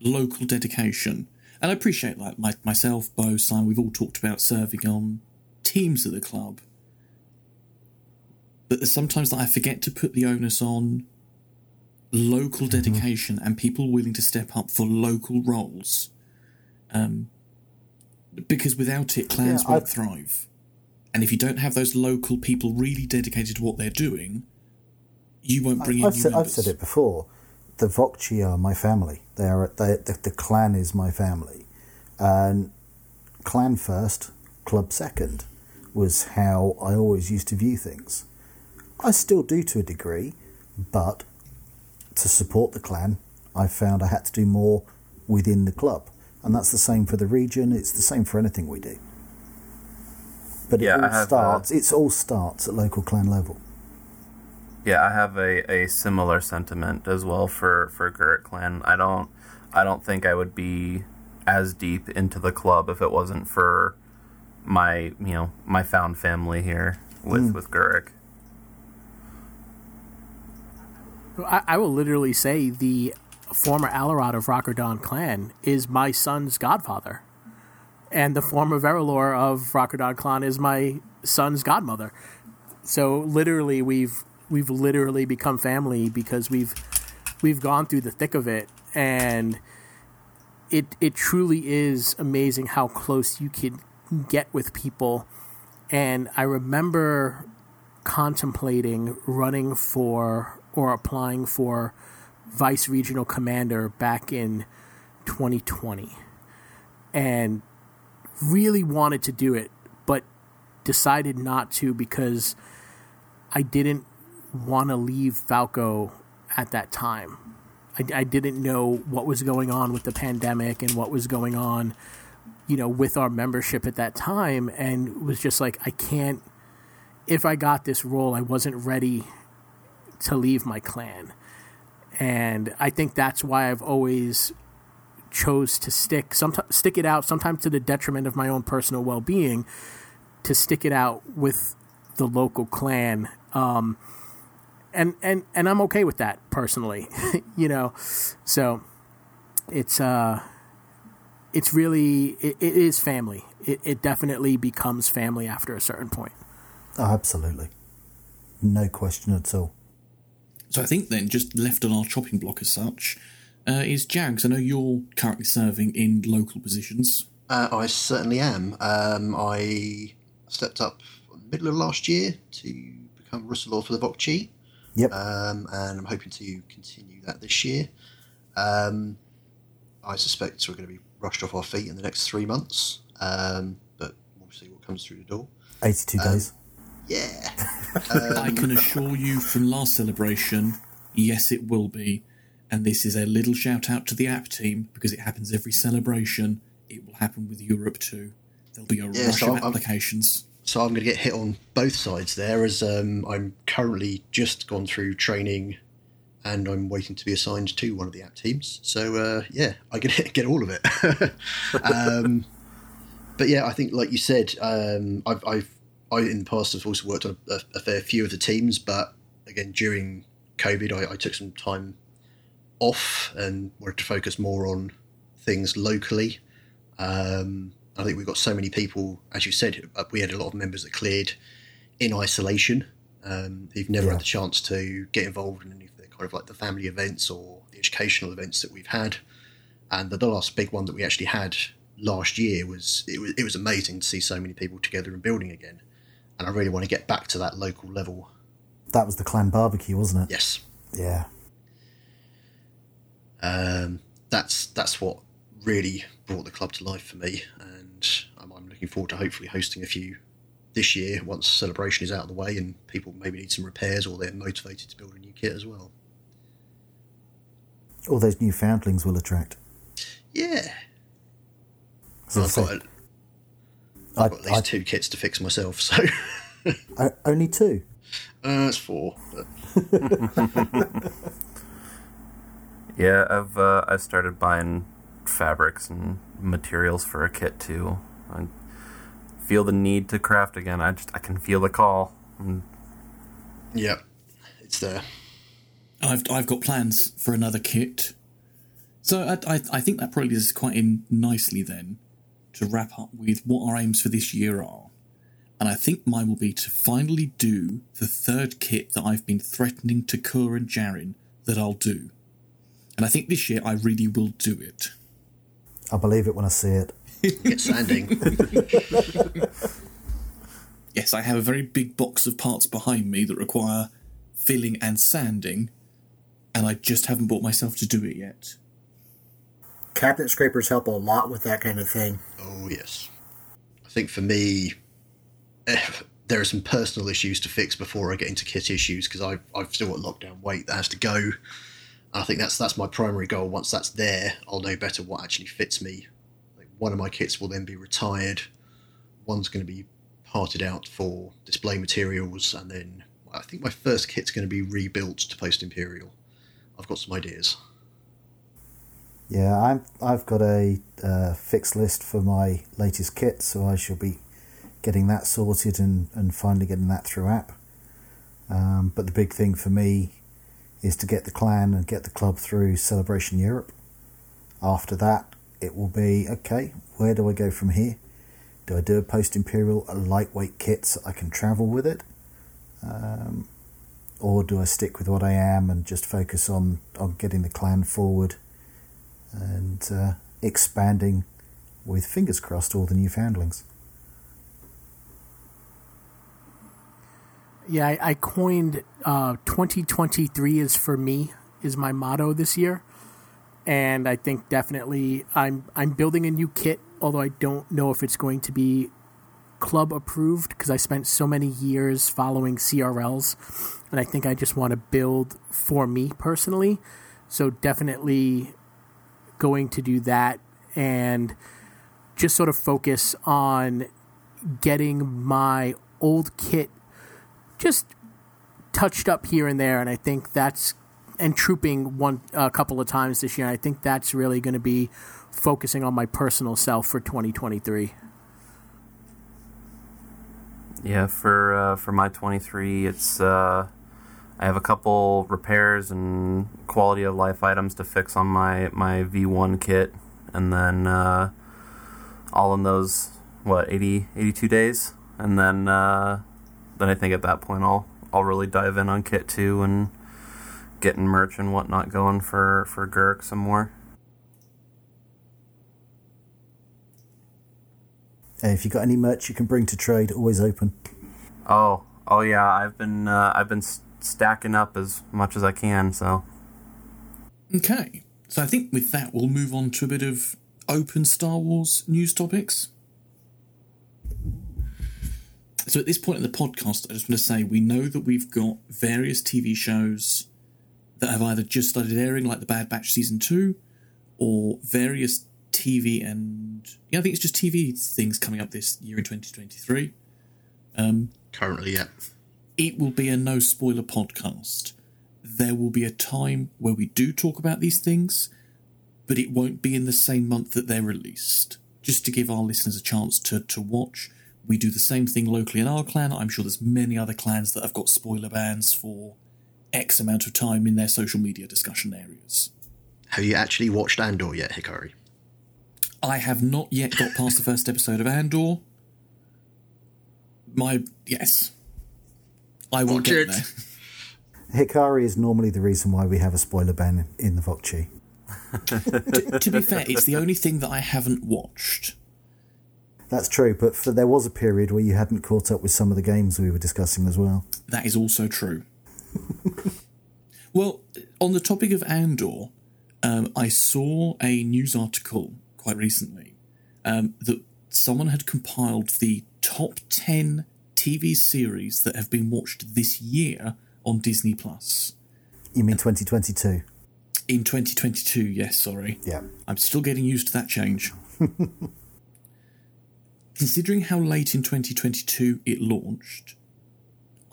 local dedication. And I appreciate that. My, myself, Bo, Simon, we've all talked about serving on teams at the club. But there's sometimes that I forget to put the onus on local dedication and people willing to step up for local roles. Um, because without it, clans Yeah, won't I- thrive. And if you don't have those local people really dedicated to what they're doing, you won't bring in I've new said, I've said it before. The Vokchi are my family. They are they, the, the clan is my family, and clan first, club second, was how I always used to view things. I still do to a degree, but to support the clan, I found I had to do more within the club, and that's the same for the region. It's the same for anything we do. But Yeah, it all have, uh, starts. It's all starts at local clan level. Yeah, I have a, a similar sentiment as well for for Gurrit Clan. I don't I don't think I would be as deep into the club if it wasn't for my you know my found family here with with Gurrick. I, I will literally say the former Alarod of Rockerdon clan is my son's godfather, and the former Verilor of Rockerdon clan is my son's godmother. So literally, we've we've literally become family because we've we've gone through the thick of it, and it it truly is amazing how close you can get with people. And I remember contemplating running for or applying for vice regional commander back in 2020 and really wanted to do it but decided not to because I didn't want to leave Falco at that time. I, I didn't know what was going on with the pandemic and what was going on, you know, with our membership at that time, and was just like, I can't. If I got this role, I wasn't ready to leave my clan, and I think that's why I've always chose to stick sometimes stick it out sometimes to the detriment of my own personal well-being to stick it out with the local clan um, and and and I'm okay with that personally you know so it's uh it's really it, it is family it, it definitely becomes family after a certain point Oh, absolutely. No question at all. So I think then, just left on our chopping block as such, uh, is Jags. I know you're currently serving in local positions. Uh, I certainly am. Um, I stepped up middle of last year to become Russelor for the Vokchi, Yep. um, and I'm hoping to continue that this year. Um, I suspect we're going to be rushed off our feet in the next three months, um, but we'll see what comes through the door. 82 days. Yeah. I can assure you from last celebration, yes, it will be. And this is a little shout out to the app team because it happens every celebration. It will happen with Europe too. There'll be a Yeah, rush so of I'm- applications. So I'm going to get hit on both sides there, as um, I'm currently just gone through training and I'm waiting to be assigned to one of the app teams. So uh, yeah, I get get all of it. um, but yeah, I think like you said, um, I've, I've I in the past have also worked on a, a fair few of the teams, but again during COVID, I, I took some time off and wanted to focus more on things locally. Um, I think we've got so many people, as you said, uh, we had a lot of members that cleared in isolation. Um, who've never Yeah. had the chance to get involved in any of the kind of like the family events or the educational events that we've had. And the, the last big one that we actually had last year was it, was it was amazing to see so many people together and building again. And I really want to get back to that local level. That was the clan barbecue, wasn't it? Yes, Yeah. Um, that's that's what really brought the club to life for me, and I'm, I'm looking forward to hopefully hosting a few this year once celebration is out of the way and people maybe need some repairs or they're motivated to build a new kit as well. All those new foundlings will attract. Yeah, I I've got, a, I- I've got at least I- two kits to fix myself, so only two. uh, it's four. But Yeah, I've uh, I started buying fabrics and materials for a kit too. I feel the need to craft again. I just I can feel the call. And yeah, it's there. I've I've got plans for another kit, so I I, I think that probably is quite in nicely then to wrap up with what our aims for this year are, and I think mine will be to finally do the third kit that I've been threatening Takur and Jarin that I'll do, and I think this year I really will do it. I believe it when I see it. Get sanding. Yes, I have a very big box of parts behind me that require filling and sanding, and I just haven't bought myself to do it yet. Cabinet scrapers help a lot with that kind of thing. Oh yes, I think for me, eh, there are some personal issues to fix before I get into kit issues because I've I've still got lockdown weight that has to go. I think that's that's my primary goal. Once that's there, I'll know better what actually fits me. Like one of my kits will then be retired. One's going to be parted out for display materials, and then I think my first kit's going to be rebuilt to post imperial. I've got some ideas. Yeah, I'm, I've got a uh, fixed list for my latest kit, so I shall be getting that sorted and, and finally getting that through app. Um, but the big thing for me is to get the clan and get the club through Celebration Europe. After that, it will be okay, where do I go from here? Do I do a post Imperial, a lightweight kit so I can travel with it? Um, or do I stick with what I am and just focus on, on getting the clan forward? and uh, expanding with fingers crossed all the new foundlings. Yeah, I, I coined uh, 2023 is for me is my motto this year, and I think definitely I'm I'm building a new kit. Although I don't know if it's going to be club approved because I spent so many years following CRLs, and I think I just want to build for me personally. So definitely going to do that and just sort of focus on getting my old kit just touched up here and there, and I think that's and trooping one a couple of times this year. I think that's really going to be focusing on my personal self for 2023. yeah, for uh, for my 23, it's uh, I have a couple repairs and quality of life items to fix on my my V1 kit, and then uh, all in those what 80 82 days, and then uh, then I think at that point I'll I'll really dive in on kit two and getting merch and whatnot going for for Gurk some more. Uh, if you've got any merch you can bring to trade, always open. Oh, oh yeah, I've been uh, I've been s- stacking up as much as I can. So Okay, so I think with that we'll move on to a bit of open Star Wars news topics. So at this point in the podcast, I just want to say we know that we've got various TV shows that have either just started airing, like The Bad Batch season two, or various TV and yeah, I think it's just TV things coming up this year in 2023. Um, Currently, yeah. it will be a no spoiler podcast. there will be a time where we do talk about these things, but it won't be in the same month that they're released. Just to give our listeners a chance to, to watch. We do the same thing locally in our clan. I'm sure there's many other clans that have got spoiler bans for X amount of time in their social media discussion areas. Have you actually watched Andor yet, Hikari? I have not yet got past the first episode of Andor. My yes, I will Watch get it. there. Hikari is normally the reason why we have a spoiler ban in the Vokchi. to, to be fair, it's the only thing that I haven't watched. That's true, but for, there was a period where you hadn't caught up with some of the games we were discussing as well. That is also true. well, on the topic of Andor, um, I saw a news article quite recently um, that someone had compiled the top 10 TV series that have been watched this year on Disney Plus. You mean 2022? In 2022, yes, sorry. Yeah. I'm still getting used to that change. Considering how late in 2022 it launched,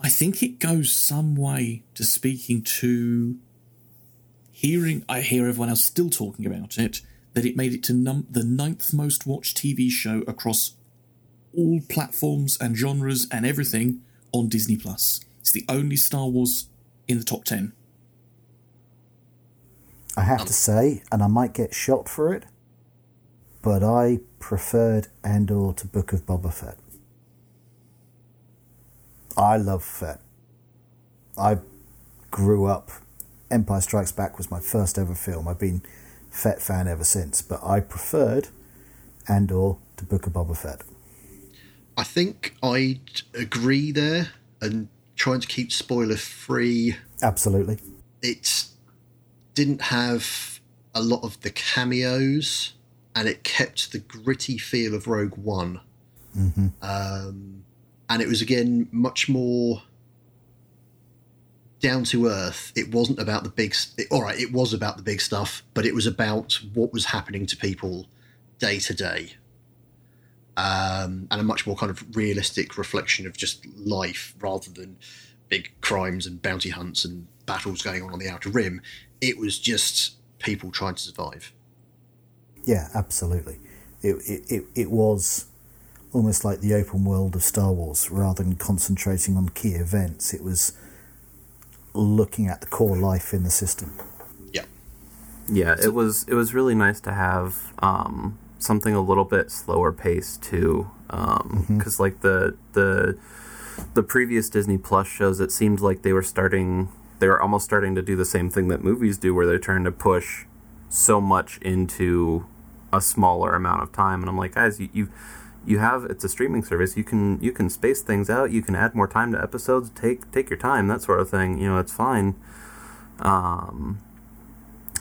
I think it goes some way to speaking to hearing. I hear everyone else still talking about it. That it made it to num- the ninth most watched TV show across all platforms and genres and everything on Disney Plus. It's the only Star Wars in the top ten. I have to um, say, and I might get shot for it, but I preferred Andor to Book of Boba Fett. I love Fett. I grew up. Empire Strikes Back was my first ever film. I've been Fett fan ever since, but I preferred Andor to Book of Boba Fett. I think I'd agree there and trying to keep spoiler free. Absolutely. It didn't have a lot of the cameos and it kept the gritty feel of Rogue One. Um, and it was again much more down to earth. It wasn't about the big. It, all right, it was about the big stuff, but it was about what was happening to people day to day, um, and a much more kind of realistic reflection of just life rather than big crimes and bounty hunts and battles going on on the outer rim. It was just people trying to survive. Yeah, absolutely. It, it, it, it was almost like the open world of Star Wars rather than concentrating on key events. It was looking at the core life in the system. Yeah. Yeah, it was it was really nice to have um, something a little bit slower paced too, because like the the the previous Disney Plus shows, it seemed like they were starting they were almost starting to do the same thing that movies do, where they're trying to push so much into a smaller amount of time, and I'm like, guys, you. you you have it's a streaming service you can you can space things out you can add more time to episodes take take your time that sort of thing you know it's fine um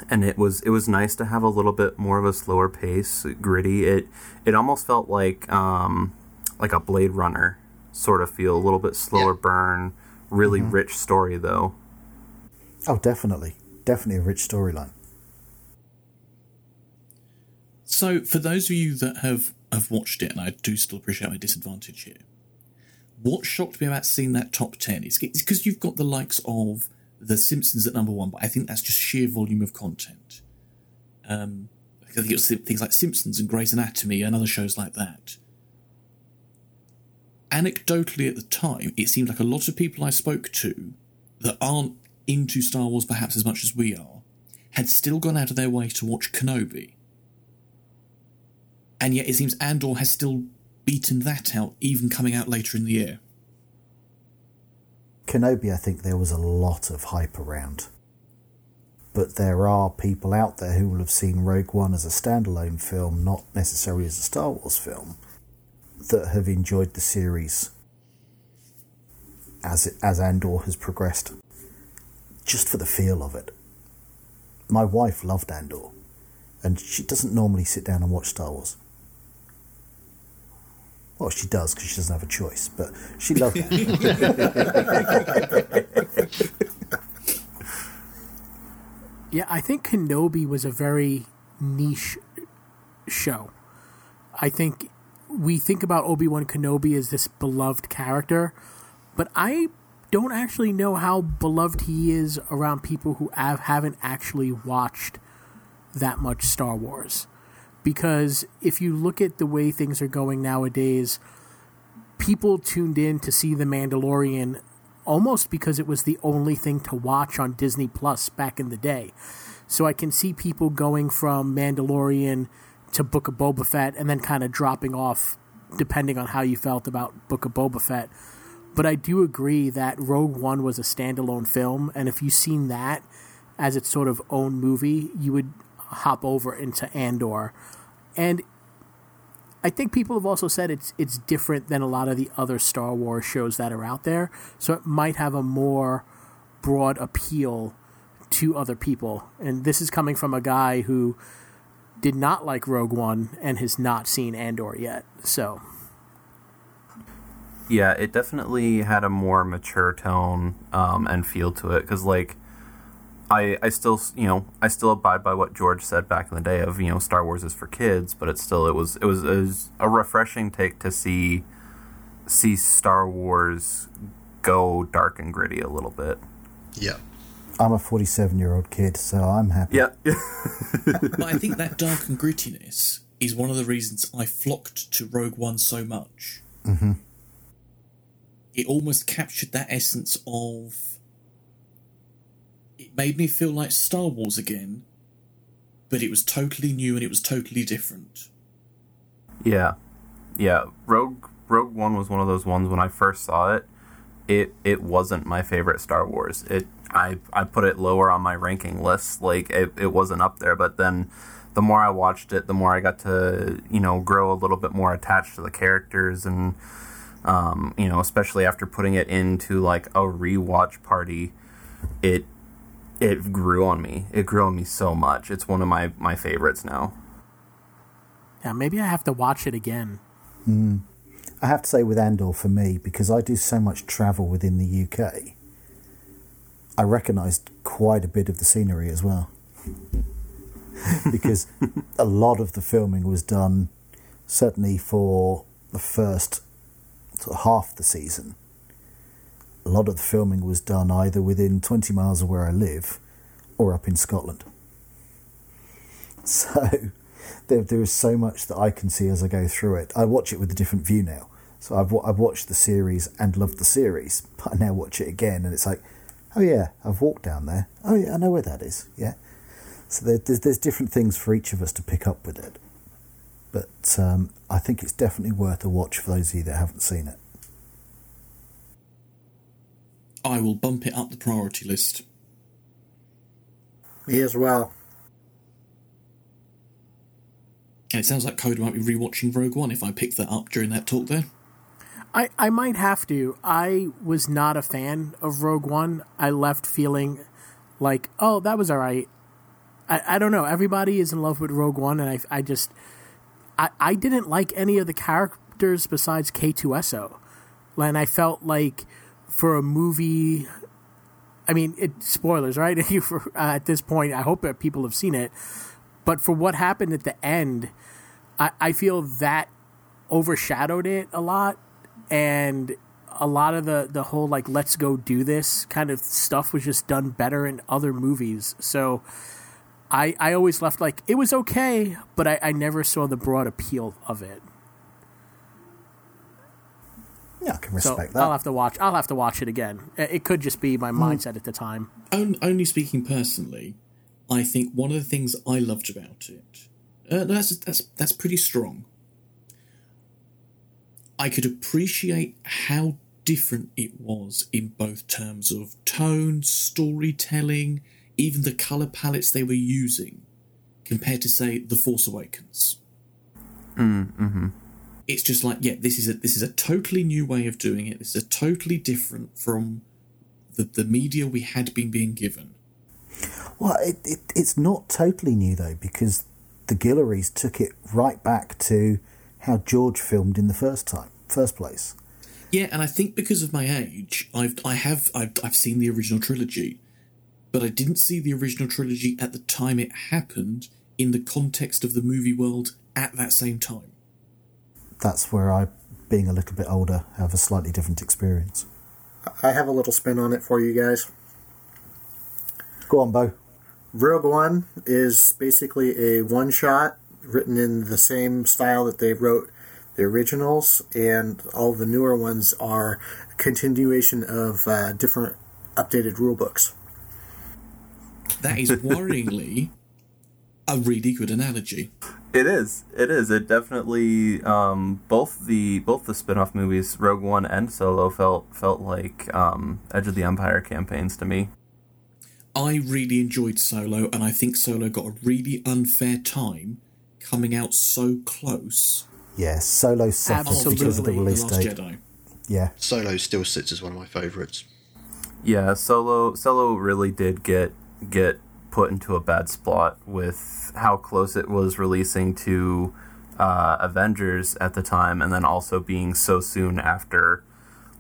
and it was it was nice to have a little bit more of a slower pace, gritty. It it almost felt like um, like a Blade Runner sort of feel, a little bit slower Yeah. burn, really rich story though. Oh, definitely. Definitely a rich storyline. So, for those of you that have, have watched it, and I do still appreciate my disadvantage here, what shocked me about seeing that top 10 is because you've got the likes of The Simpsons at number one, but I think that's just sheer volume of content. Um, I think it's things like Simpsons and Grey's Anatomy and other shows like that. Anecdotally, at the time, it seemed like a lot of people I spoke to that aren't into Star Wars perhaps as much as we are had still gone out of their way to watch Kenobi and yet it seems Andor has still beaten that out, even coming out later in the year. Kenobi, I think there was a lot of hype around. But there are people out there who will have seen Rogue One as a standalone film, not necessarily as a Star Wars film, that have enjoyed the series as it, as Andor has progressed, just for the feel of it. My wife loved Andor, and she doesn't normally sit down and watch Star Wars. Well, she does because she doesn't have a choice, but she loved it. Yeah, I think Kenobi was a very niche show. I think we think about Obi Wan Kenobi as this beloved character, but I don't actually know how beloved he is around people who have, haven't actually watched that much Star Wars. Because if you look at the way things are going nowadays, people tuned in to see The Mandalorian almost because it was the only thing to watch on Disney Plus back in the day. So I can see people going from Mandalorian to Book of Boba Fett and then kind of dropping off depending on how you felt about Book of Boba Fett. But I do agree that Rogue One was a standalone film, and if you've seen that as its sort of own movie, you would hop over into Andor. And I think people have also said it's it's different than a lot of the other Star Wars shows that are out there, so it might have a more broad appeal to other people. And this is coming from a guy who did not like Rogue One and has not seen Andor yet. So yeah, it definitely had a more mature tone um, and feel to it because like I, I still you know I still abide by what George said back in the day of you know Star Wars is for kids, but it's still it was it was, it was a refreshing take to see see Star Wars go dark and gritty a little bit. Yeah. I'm a 47 year old kid, so I'm happy. Yeah. but I think that dark and grittiness is one of the reasons I flocked to Rogue One so much. Mm-hmm. It almost captured that essence of. Made me feel like Star Wars again, but it was totally new and it was totally different. Yeah, yeah. Rogue Rogue One was one of those ones when I first saw it. It it wasn't my favorite Star Wars. It I I put it lower on my ranking list. Like it, it wasn't up there, but then the more I watched it, the more I got to you know grow a little bit more attached to the characters and um, you know especially after putting it into like a rewatch party, it it grew on me. It grew on me so much. It's one of my my favorites now. Yeah, maybe I have to watch it again. Mm. I have to say with Andor for me because I do so much travel within the UK I recognised quite a bit of the scenery as well. because a lot of the filming was done, certainly for the first sort of half the season. A lot of the filming was done either within 20 miles of where I live or up in Scotland. So there, there is so much that I can see as I go through it. I watch it with a different view now. So I've, I've watched the series and loved the series, but I now watch it again and it's like, Oh yeah, I've walked down there. Oh yeah, I know where that is. Yeah. So there, there's there's different things for each of us to pick up with it, but um, I think it's definitely worth a watch for those of you that haven't seen it. I will bump it up the priority list. Me as well. And it sounds like Code might be rewatching Rogue One if I pick that up during that talk there. I, I might have to. I was not a fan of Rogue One. I left feeling like, oh, that was all right. I, I don't know. Everybody is in love with Rogue One, and I, I just, I, I didn't like any of the characters besides K2SO. And I felt like for a movie, I mean, it, spoilers, right? uh, at this point, I hope that people have seen it. But for what happened at the end, I, I feel that overshadowed it a lot and a lot of the the whole like let's go do this kind of stuff was just done better in other movies so i i always left like it was okay but i, I never saw the broad appeal of it yeah i can respect so that. I'll have to watch i'll have to watch it again. It could just be my mm. mindset at the time. Only speaking personally i think one of the things i loved about it uh, that's that's that's pretty strong. I could appreciate how different it was in both terms of tone, storytelling, even the colour palettes they were using, compared to, say, The Force Awakens. Mm, hmm It's just like, yeah, this is a this is a totally new way of doing it. This is a totally different from the, the media we had been being given. Well, it, it, it's not totally new though, because the Gilroys took it right back to how George filmed in the first time first place. Yeah, and I think because of my age, I've I have I've, I've seen the original trilogy, but I didn't see the original trilogy at the time it happened in the context of the movie world at that same time. That's where I, being a little bit older, have a slightly different experience. I have a little spin on it for you guys. Go on, Bo. Rogue One is basically a one shot written in the same style that they wrote the originals, and all the newer ones are a continuation of uh, different updated rule books. That is worryingly a really good analogy. It is. It is. It definitely um, both the both the spin-off movies, Rogue One and Solo, felt felt like um, Edge of the Empire campaigns to me. I really enjoyed Solo, and I think Solo got a really unfair time coming out so close. Yeah, Solo suffered because of the to release Last date. Jedi. Yeah, Solo still sits as one of my favourites. Yeah, Solo Solo really did get get put into a bad spot with how close it was releasing to uh, Avengers at the time, and then also being so soon after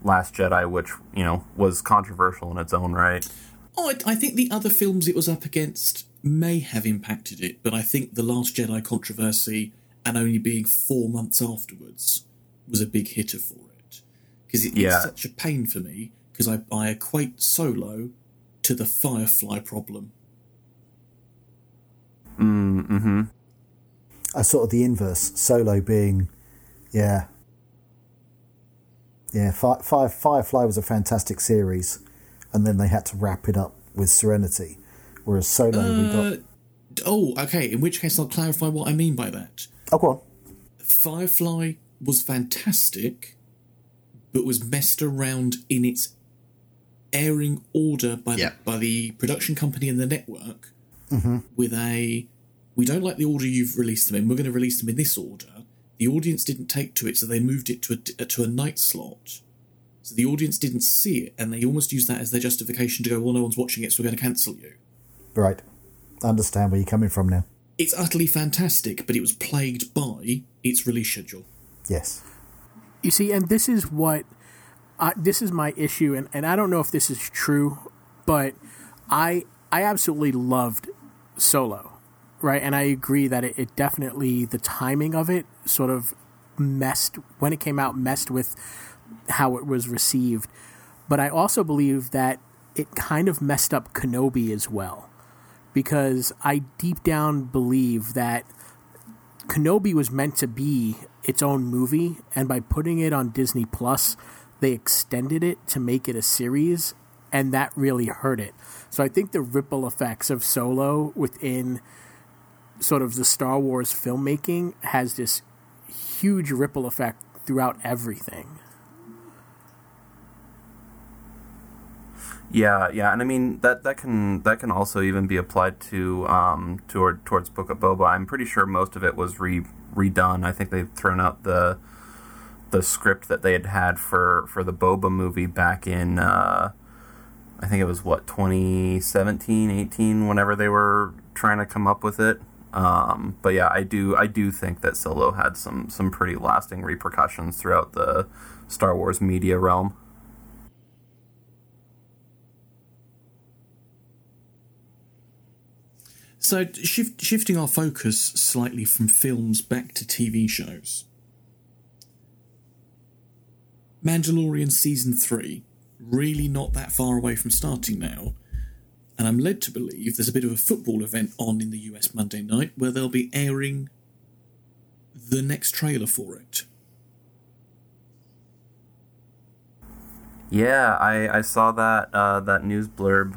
Last Jedi, which you know was controversial in its own right. Oh, I, I think the other films it was up against may have impacted it, but I think the Last Jedi controversy and only being four months afterwards was a big hitter for it. Because it, Yeah. it's such a pain for me, because I, I equate Solo to the Firefly problem. Mm-hmm. I sort of the inverse. Solo being, yeah, yeah. Fi Fire, Firefly was a fantastic series, and then they had to wrap it up with Serenity, whereas Solo we Uh, got. oh, okay, in which case I'll clarify what I mean by that. Oh, go on. Firefly was fantastic, but was messed around in its airing order by Yeah. the, by the production company and the network with a we don't like the order you've released them in. We're going to release them in this order. The audience didn't take to it, so they moved it to a to a night slot. So the audience didn't see it, and they almost used that as their justification to go, "Well, no one's watching it, so we're going to cancel you." Right, I understand where you're coming from now. It's utterly fantastic, but it was plagued by its release schedule. Yes, You see, and this is what I, this is my issue, and, and I don't know if this is true, but I I absolutely loved Solo, right? And I agree that it, it definitely the timing of it sort of messed when it came out messed with how it was received. But I also believe that it kind of messed up Kenobi as well, because I deep down believe that Kenobi was meant to be its own movie, and by putting it on Disney Plus, they extended it to make it a series, and that really hurt it. So I think the ripple effects of Solo within sort of the Star Wars filmmaking has this huge ripple effect throughout everything. Yeah, yeah, and I mean that that can that can also even be applied to um toward towards Book of Boba. I'm pretty sure most of it was re redone. I think they've thrown out the the script that they had had for for the Boba movie back in uh I think it was what 2017, 18 whenever they were trying to come up with it. Um, but yeah, I do I do think that Solo had some some pretty lasting repercussions throughout the Star Wars media realm. So, shift, shifting our focus slightly from films back to TV shows. Mandalorian Season 3, really not that far away from starting now, and I'm led to believe there's a bit of a football event on in the US Monday night where they'll be airing the next trailer for it. Yeah, I, I saw that uh, that news blurb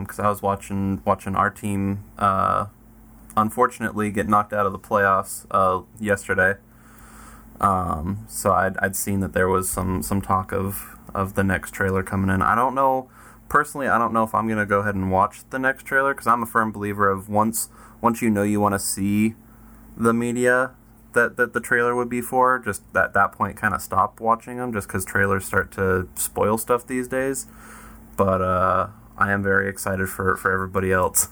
because I was watching watching our team uh, unfortunately get knocked out of the playoffs uh, yesterday. Um, so I'd, I'd seen that there was some, some talk of, of the next trailer coming in. I don't know personally. I don't know if I'm gonna go ahead and watch the next trailer because I'm a firm believer of once once you know you want to see the media that, that the trailer would be for. Just at that point, kind of stop watching them, just because trailers start to spoil stuff these days. But uh, I am very excited for for everybody else.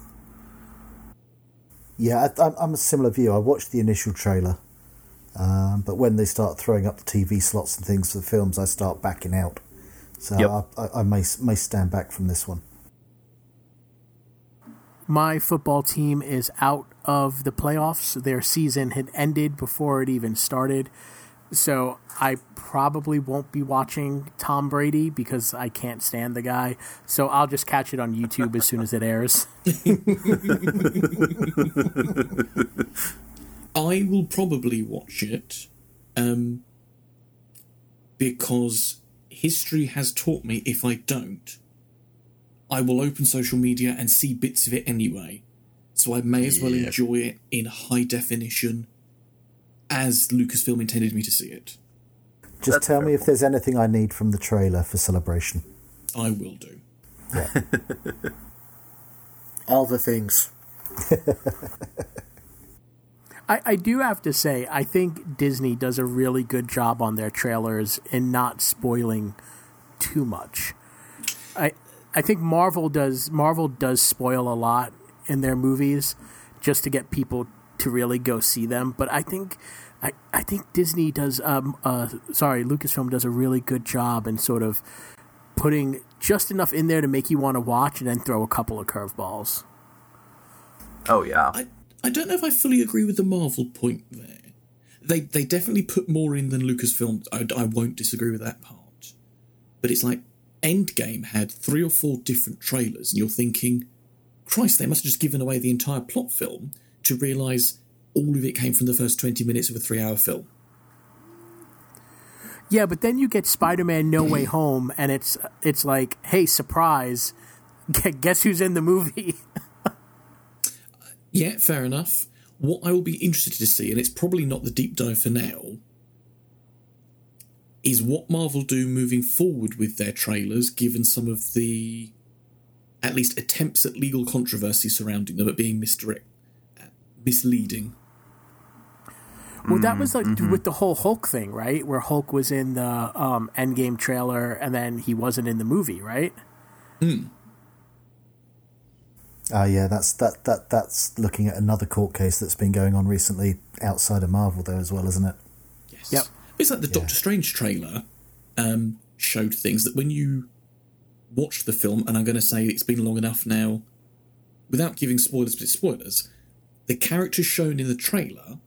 yeah. I, I'm- I'm a similar view. I watched the initial trailer, um, but when they start throwing up the TV slots and things for films, I start backing out. So Yep. I, I, I may may stand back from this one. My football team is out of the playoffs. Their season had ended before it even started. So I probably won't be watching Tom Brady because I can't stand the guy. So I'll just catch it on YouTube as soon as it airs. I will probably watch it um, because history has taught me if I don't, I will open social media and see bits of it anyway. So I may as well enjoy it in high definition as Lucasfilm intended me to see it. Just That's tell me if there's anything I need from the trailer for celebration. I will do. All the things. I, I do have to say, I think Disney does a really good job on their trailers in not spoiling too much. I I think Marvel does Marvel does spoil a lot in their movies just to get people to really go see them. But I think I, I think Disney does um uh sorry, Lucasfilm does a really good job in sort of putting just enough in there to make you want to watch and then throw a couple of curveballs. Oh yeah. I, I don't know if I fully agree with the Marvel point there. They they definitely put more in than Lucasfilm. I, I won't disagree with that part. But it's like Endgame had three or four different trailers, and you're thinking, Christ, they must have just given away the entire plot film to realise all of it came from the first 20 minutes of a three hour film. Yeah, but then you get Spider-Man: No Way Home, and it's it's like, hey, surprise! Guess who's in the movie? Yeah, fair enough. What I will be interested to see, and it's probably not the deep dive for now, is what Marvel do moving forward with their trailers, given some of the at least attempts at legal controversy surrounding them at being misdirect, uh, misleading. well, that was like mm-hmm. with the whole Hulk thing, right? Where Hulk was in the um, Endgame trailer, and then he wasn't in the movie, right? Hmm. Ah, yeah, that's that that that's looking at another court case that's been going on recently outside of Marvel, though, as well, isn't it? Yes. Yep. It's like the Doctor Strange trailer um, showed things that when you watched the film, and I'm going to say it's been long enough now, without giving spoilers, but it's spoilers, the characters shown in the trailer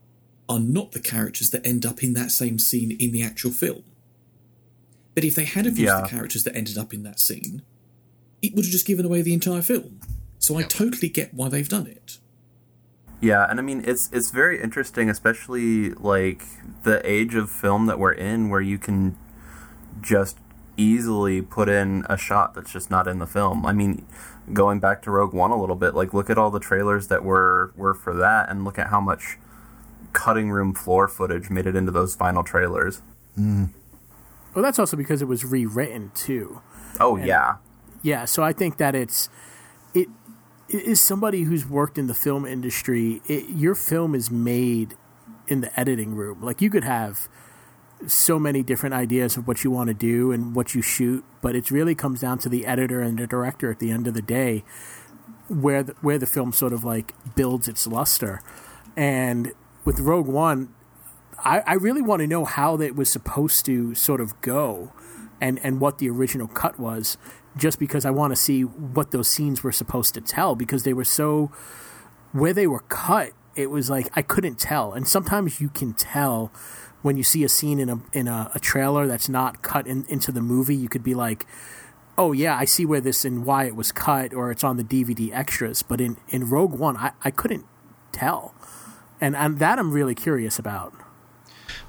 are not the characters that end up in that same scene in the actual film. But if they had have used Yeah. the characters that ended up in that scene, it would have just given away the entire film. So I totally get why they've done it. Yeah, and I mean it's it's very interesting, especially like the age of film that we're in, where you can just easily put in a shot that's just not in the film. I mean, going back to Rogue One a little bit, like look at all the trailers that were were for that, and look at how much cutting room floor footage made it into those final trailers. Mm. Well, that's also because it was rewritten too. Oh yeah, Yeah, so I think that it's it, it is somebody who's worked in the film industry. It, your film is made in the editing room. Like you could have so many different ideas of what you want to do and what you shoot, but it really comes down to the editor and the director at the end of the day, where the, where the film sort of like builds its luster. And with Rogue One, I, I really want to know how that was supposed to sort of go and, and what the original cut was, just because I want to see what those scenes were supposed to tell because they were so where they were cut, it was like I couldn't tell. And sometimes you can tell when you see a scene in a in a, a trailer that's not cut in, into the movie. You could be like, "Oh yeah, I see where this and why it was cut, or it's on the DVD extras." But in in Rogue One, I, I couldn't tell, and and that I'm really curious about.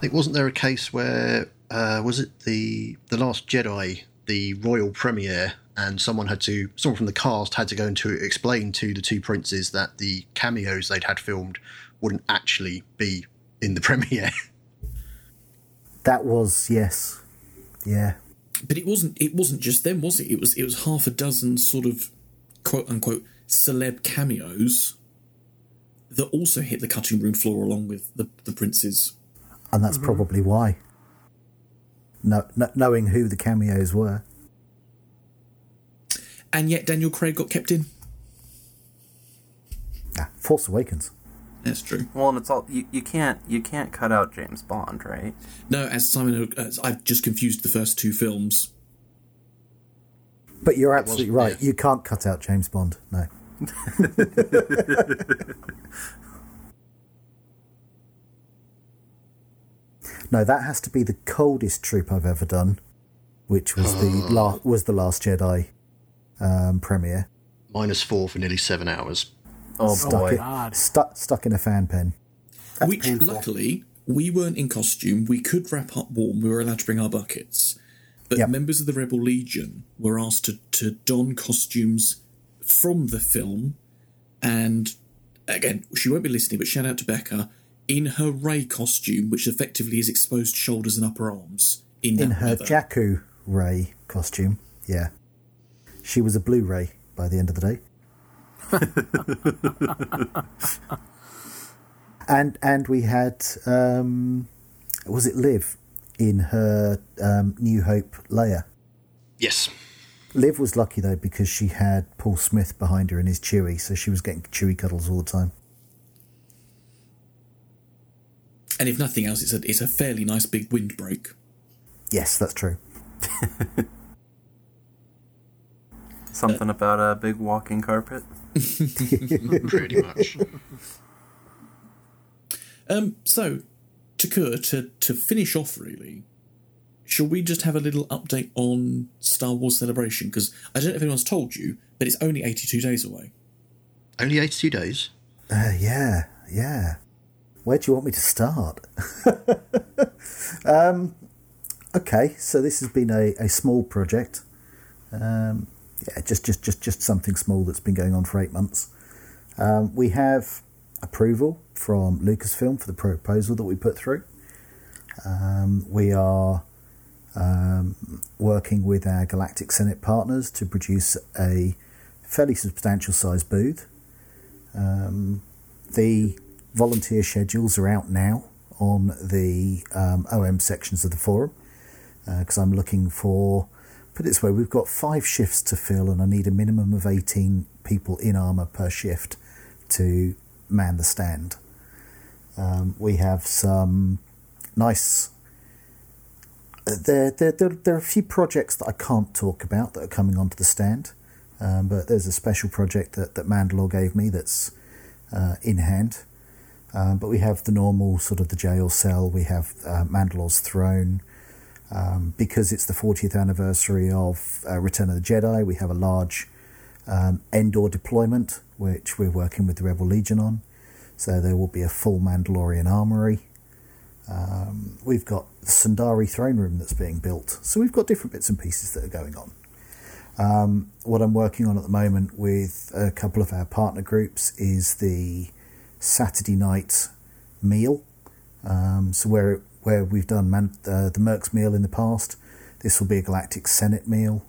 Think wasn't there a case where uh, was it the the Last Jedi, the royal premiere, and someone had to someone from the cast had to go and to explain to the two princes that the cameos they'd had filmed wouldn't actually be in the premiere. That was yes, yeah. But it wasn't. It wasn't just them, was it? It was. It was half a dozen sort of quote unquote celeb cameos that also hit the cutting room floor along with the the princes. and that's mm-hmm. probably why. No, no, knowing who the cameos were. And yet Daniel Craig got kept in. Ah, Force Awakens. That's true. well, and it's all you, you can't you can't cut out James Bond, right? No, as Simon, as I've just confused the first two films. But you're absolutely wasn't, right. yeah. You can't cut out James Bond. No. No, that has to be the coldest troop I've ever done, which was the la- was the Last Jedi um, premiere. Minus four for nearly seven hours. Oh Stuck boy. it, stuck stuck in a fan pen. Which, painful. luckily, we weren't in costume. We could wrap up warm. We were allowed to bring our buckets. But Yep. members of the Rebel Legion were asked to, to don costumes from the film. And again, she won't be listening, but shout out to Becca in her Rey costume, which effectively is exposed shoulders and upper arms in, In her weather. Jakku Rey costume, yeah. She was a Blu-ray by the end of the day. and and we had um, was it Liv in her um, New Hope Leia. Yes. Liv was lucky though because she had Paul Smith behind her in his Chewie, so she was getting Chewie cuddles all the time. And if nothing else, it's a, it's a fairly nice big windbreak. Yes, that's true. Something about a big walking carpet. Pretty much. Um, so, Takur, to, to finish off, really, shall we just have a little update on Star Wars Celebration? Because I don't know if anyone's told you, but it's only 82 days away. Only 82 days. Uh, yeah, yeah. Where do you want me to start? um, okay, so this has been a, a small project. Um, yeah, just, just, just, just something small that's been going on for eight months. Um, we have approval from Lucasfilm for the proposal that we put through. Um, we are um, working with our Galactic Senate partners to produce a fairly substantial sized booth. Um, the volunteer schedules are out now on the um, OM sections of the forum because I'm looking for, put it this way, we've got five shifts to fill and I need a minimum of 18 people in armour per shift to man the stand. Um, we have some nice. uh, There, there, there, there are a few projects that I can't talk about that are coming onto the stand, um, but there's a special project that, that Mandalore gave me that's uh, in hand. Um, but we have the normal sort of the jail cell. We have uh, Mandalore's throne. Um, because it's the 40th anniversary of uh, Return of the Jedi, we have a large um, Endor deployment, which we're working with the Rebel Legion on. So there will be a full Mandalorian armory. Um, we've got the Sundari throne room that's being built. So we've got different bits and pieces that are going on. Um, what I'm working on at the moment with a couple of our partner groups is the Saturday night meal. Um, so where where we've done man, uh, the Mercs meal in the past, this will be a Galactic Senate meal.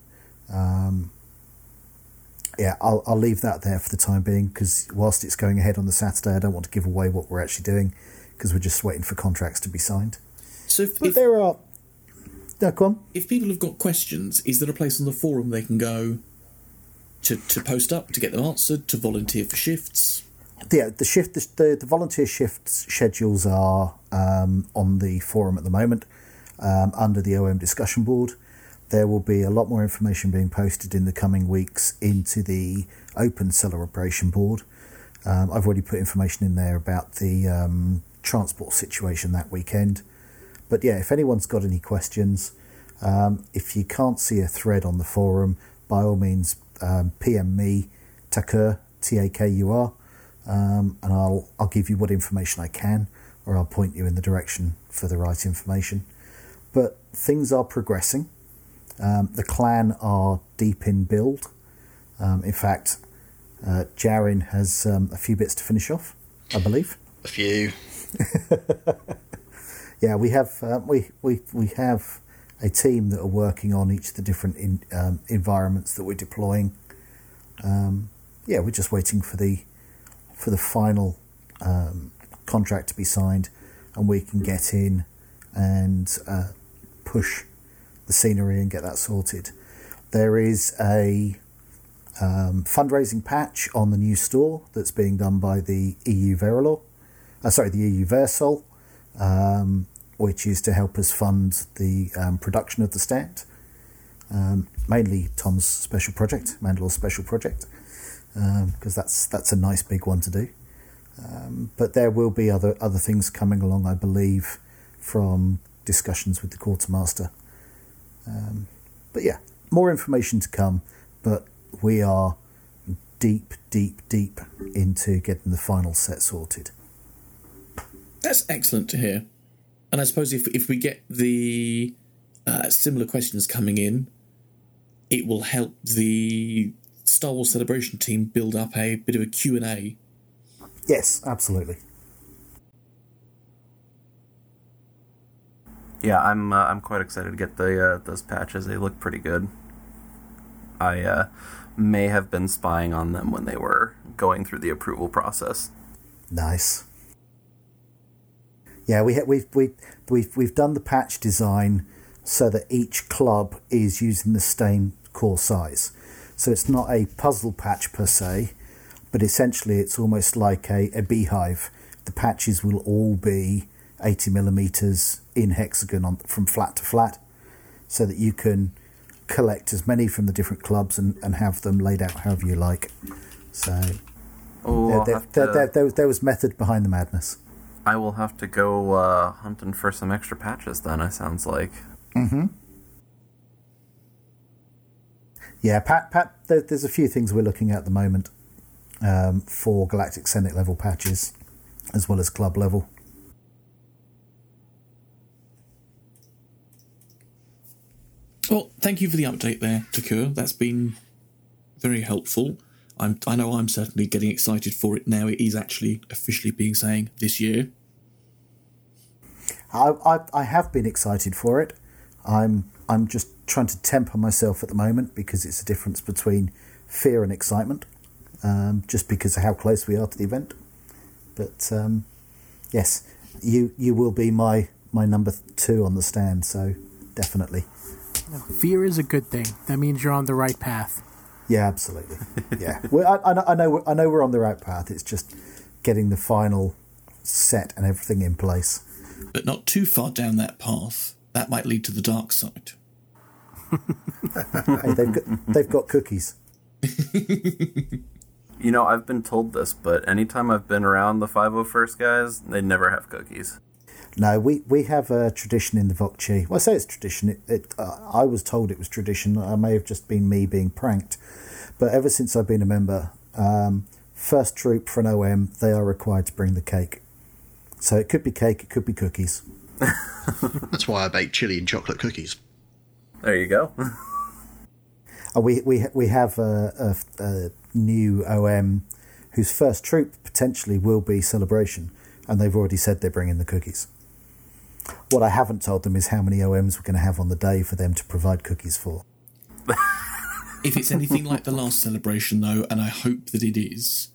Um, yeah, I'll, I'll leave that there for the time being because whilst it's going ahead on the Saturday, I don't want to give away what we're actually doing because we're just waiting for contracts to be signed. So, if, But if, there are. No, go on. if people have got questions, is there a place on the forum they can go to, to post up, to get them answered, to volunteer for shifts? Yeah, the shift, the, the, volunteer shift schedules are um, on the forum at the moment um, under the OM discussion board. There will be a lot more information being posted in the coming weeks into the open celebration board. Um, I've already put information in there about the um, transport situation that weekend. But yeah, if anyone's got any questions, um, if you can't see a thread on the forum, by all means, um, PM me, Takur, T A K U R, um, and I'll I'll give you what information I can, or I'll point you in the direction for the right information. But things are progressing. Um, the clan are deep in build. Um, in fact, uh, Jarin has um, a few bits to finish off, I believe. A few. Yeah, we have uh, we, we we have a team that are working on each of the different in, um, environments that we're deploying. Um, yeah, we're just waiting for the for the final um, contract to be signed, and we can get in and uh, push the scenery and get that sorted. There is a um, fundraising patch on the new store that's being done by the EU Verilor, uh, sorry, the EU Versol, um, which is to help us fund the um, production of the stand. Um, mainly Tom's special project, Mandalore's special project, because that's that's a nice big one to do. Um, but there will be other other things coming along, I believe, from discussions with the quartermaster. Um, but yeah, more information to come. But we are deep, deep, deep into getting the final set sorted. That's excellent to hear. And I suppose if if we get the uh, similar questions coming in, it will help the Star Wars Celebration team build up a bit of a Q and A. Yes, absolutely. Yeah, I'm uh, I'm quite excited to get the uh, those patches. They look pretty good. I uh, may have been spying on them when they were going through the approval process. Nice. Yeah, we ha- we've we we've we've done the patch design so that each club is using the same core size. So it's not a puzzle patch per se, but essentially it's almost like a, a beehive. The patches will all be 80 millimeters in hexagon on, from flat to flat, so that you can collect as many from the different clubs and, and have them laid out however you like. So Oh, there, there, there, there, was, there was method behind the madness. I will have to go uh, hunting for some extra patches. Then it sounds like. Yeah, Pat, Pat, there, there's a few things we're looking at at the moment um, for Galactic Senate level patches, as well as club level. Well, thank you for the update there, Takur. That's been very helpful. I'm, I know I'm certainly getting excited for it now. It is actually officially being saying this year. I, I, I have been excited for it. I'm, I'm just trying to temper myself at the moment because it's a difference between fear and excitement, um, just because of how close we are to the event. But um, yes, you, you will be my, my number two on the stand, so definitely. Fear is a good thing. That means you're on the right path. Yeah, absolutely. Yeah, well, I, I, know, I know. I know we're on the right path. It's just getting the final set and everything in place. But not too far down that path. That might lead to the dark side. hey, they've got they've got cookies. You know, I've been told this, but anytime I've been around the 501st guys, they never have cookies. No, we, we have a tradition in the Vokchi. Well, I say it's tradition. It, it uh, I was told it was tradition. I may have just been me being pranked, but ever since I've been a member, um, first troop for an OM, they are required to bring the cake. So it could be cake, it could be cookies. That's why I bake chili and chocolate cookies. There you go. Uh, we we we have a, a, a new OM whose first troop potentially will be celebration, and they've already said they're bringing the cookies. What I haven't told them is how many OMs we're going to have on the day for them to provide cookies for. If it's anything like the last celebration, though, and I hope that it is,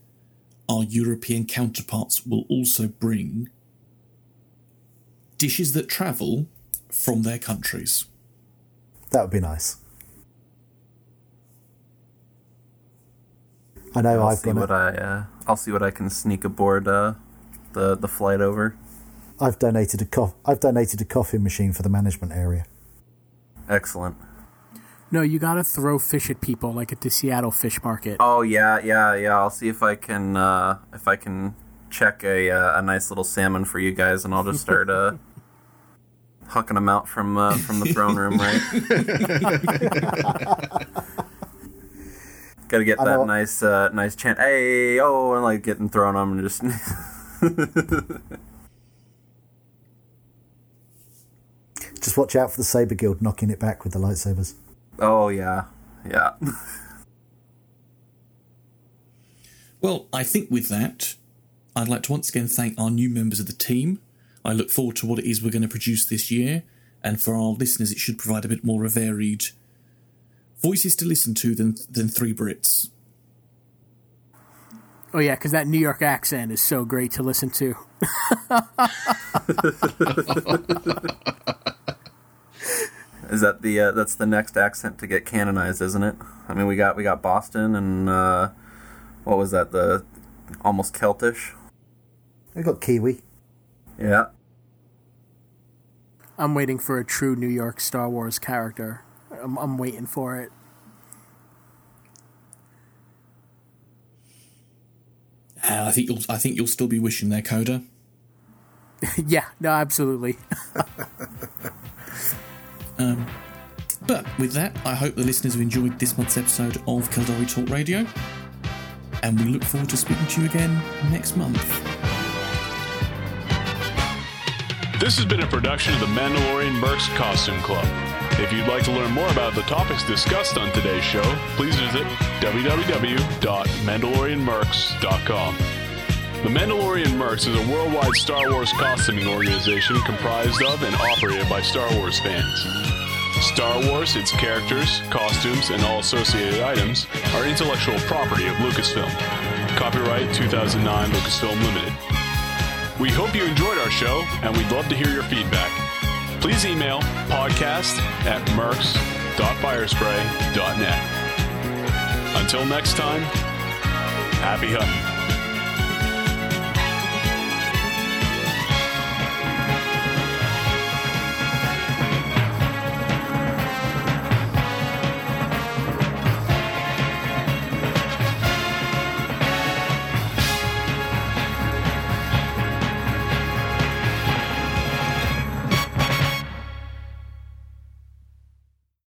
our European counterparts will also bring dishes that travel from their countries. That would be nice. I know I'll I've see got. what A, I uh, I'll see what I can sneak aboard uh, the the flight over. I've donated a co- I've donated a coffee machine for the management area. Excellent. No, you gotta throw fish at people like at the Seattle fish market. Oh yeah, yeah, yeah. I'll see if I can uh, if I can check a uh, a nice little salmon for you guys, and I'll just start uh, hucking them out from uh, from the throne room, right? Got to get I that know- nice uh, nice chant. Hey, oh, and like getting thrown on and just. Just watch out for the Saber Guild knocking it back with the lightsabers. oh yeah, yeah. Well, I think with that, I'd like to once again thank our new members of the team. I look forward to what it is we're going to produce this year, and for our listeners, it should provide a bit more of varied voices to listen to than than three Brits. Oh yeah, because that New York accent is so great to listen to. Is that the uh, that's the next accent to get canonized, isn't it? I mean, we got we got Boston and uh, what was that? The almost Celtish. We've got Kiwi. Yeah. I'm waiting for a true New York Star Wars character. I'm, I'm waiting for it. And I think you'll I think you'll still be wishing there, Coda. yeah, no, absolutely. um, but with that, I hope the listeners have enjoyed this month's episode of Caldari Talk Radio, and we look forward to speaking to you again next month. This has been a production of the Mandalorian Mercs Costume Club. If you'd like to learn more about the topics discussed on today's show, please visit www.mandalorianmercs.com. The Mandalorian Mercs is a worldwide Star Wars costuming organization comprised of and operated by Star Wars fans. Star Wars, its characters, costumes, and all associated items are intellectual property of Lucasfilm. Copyright 2009 Lucasfilm Limited. We hope you enjoyed our show, and we'd love to hear your feedback. Please email podcast at mercs.firespray.net. Until next time, happy hunting.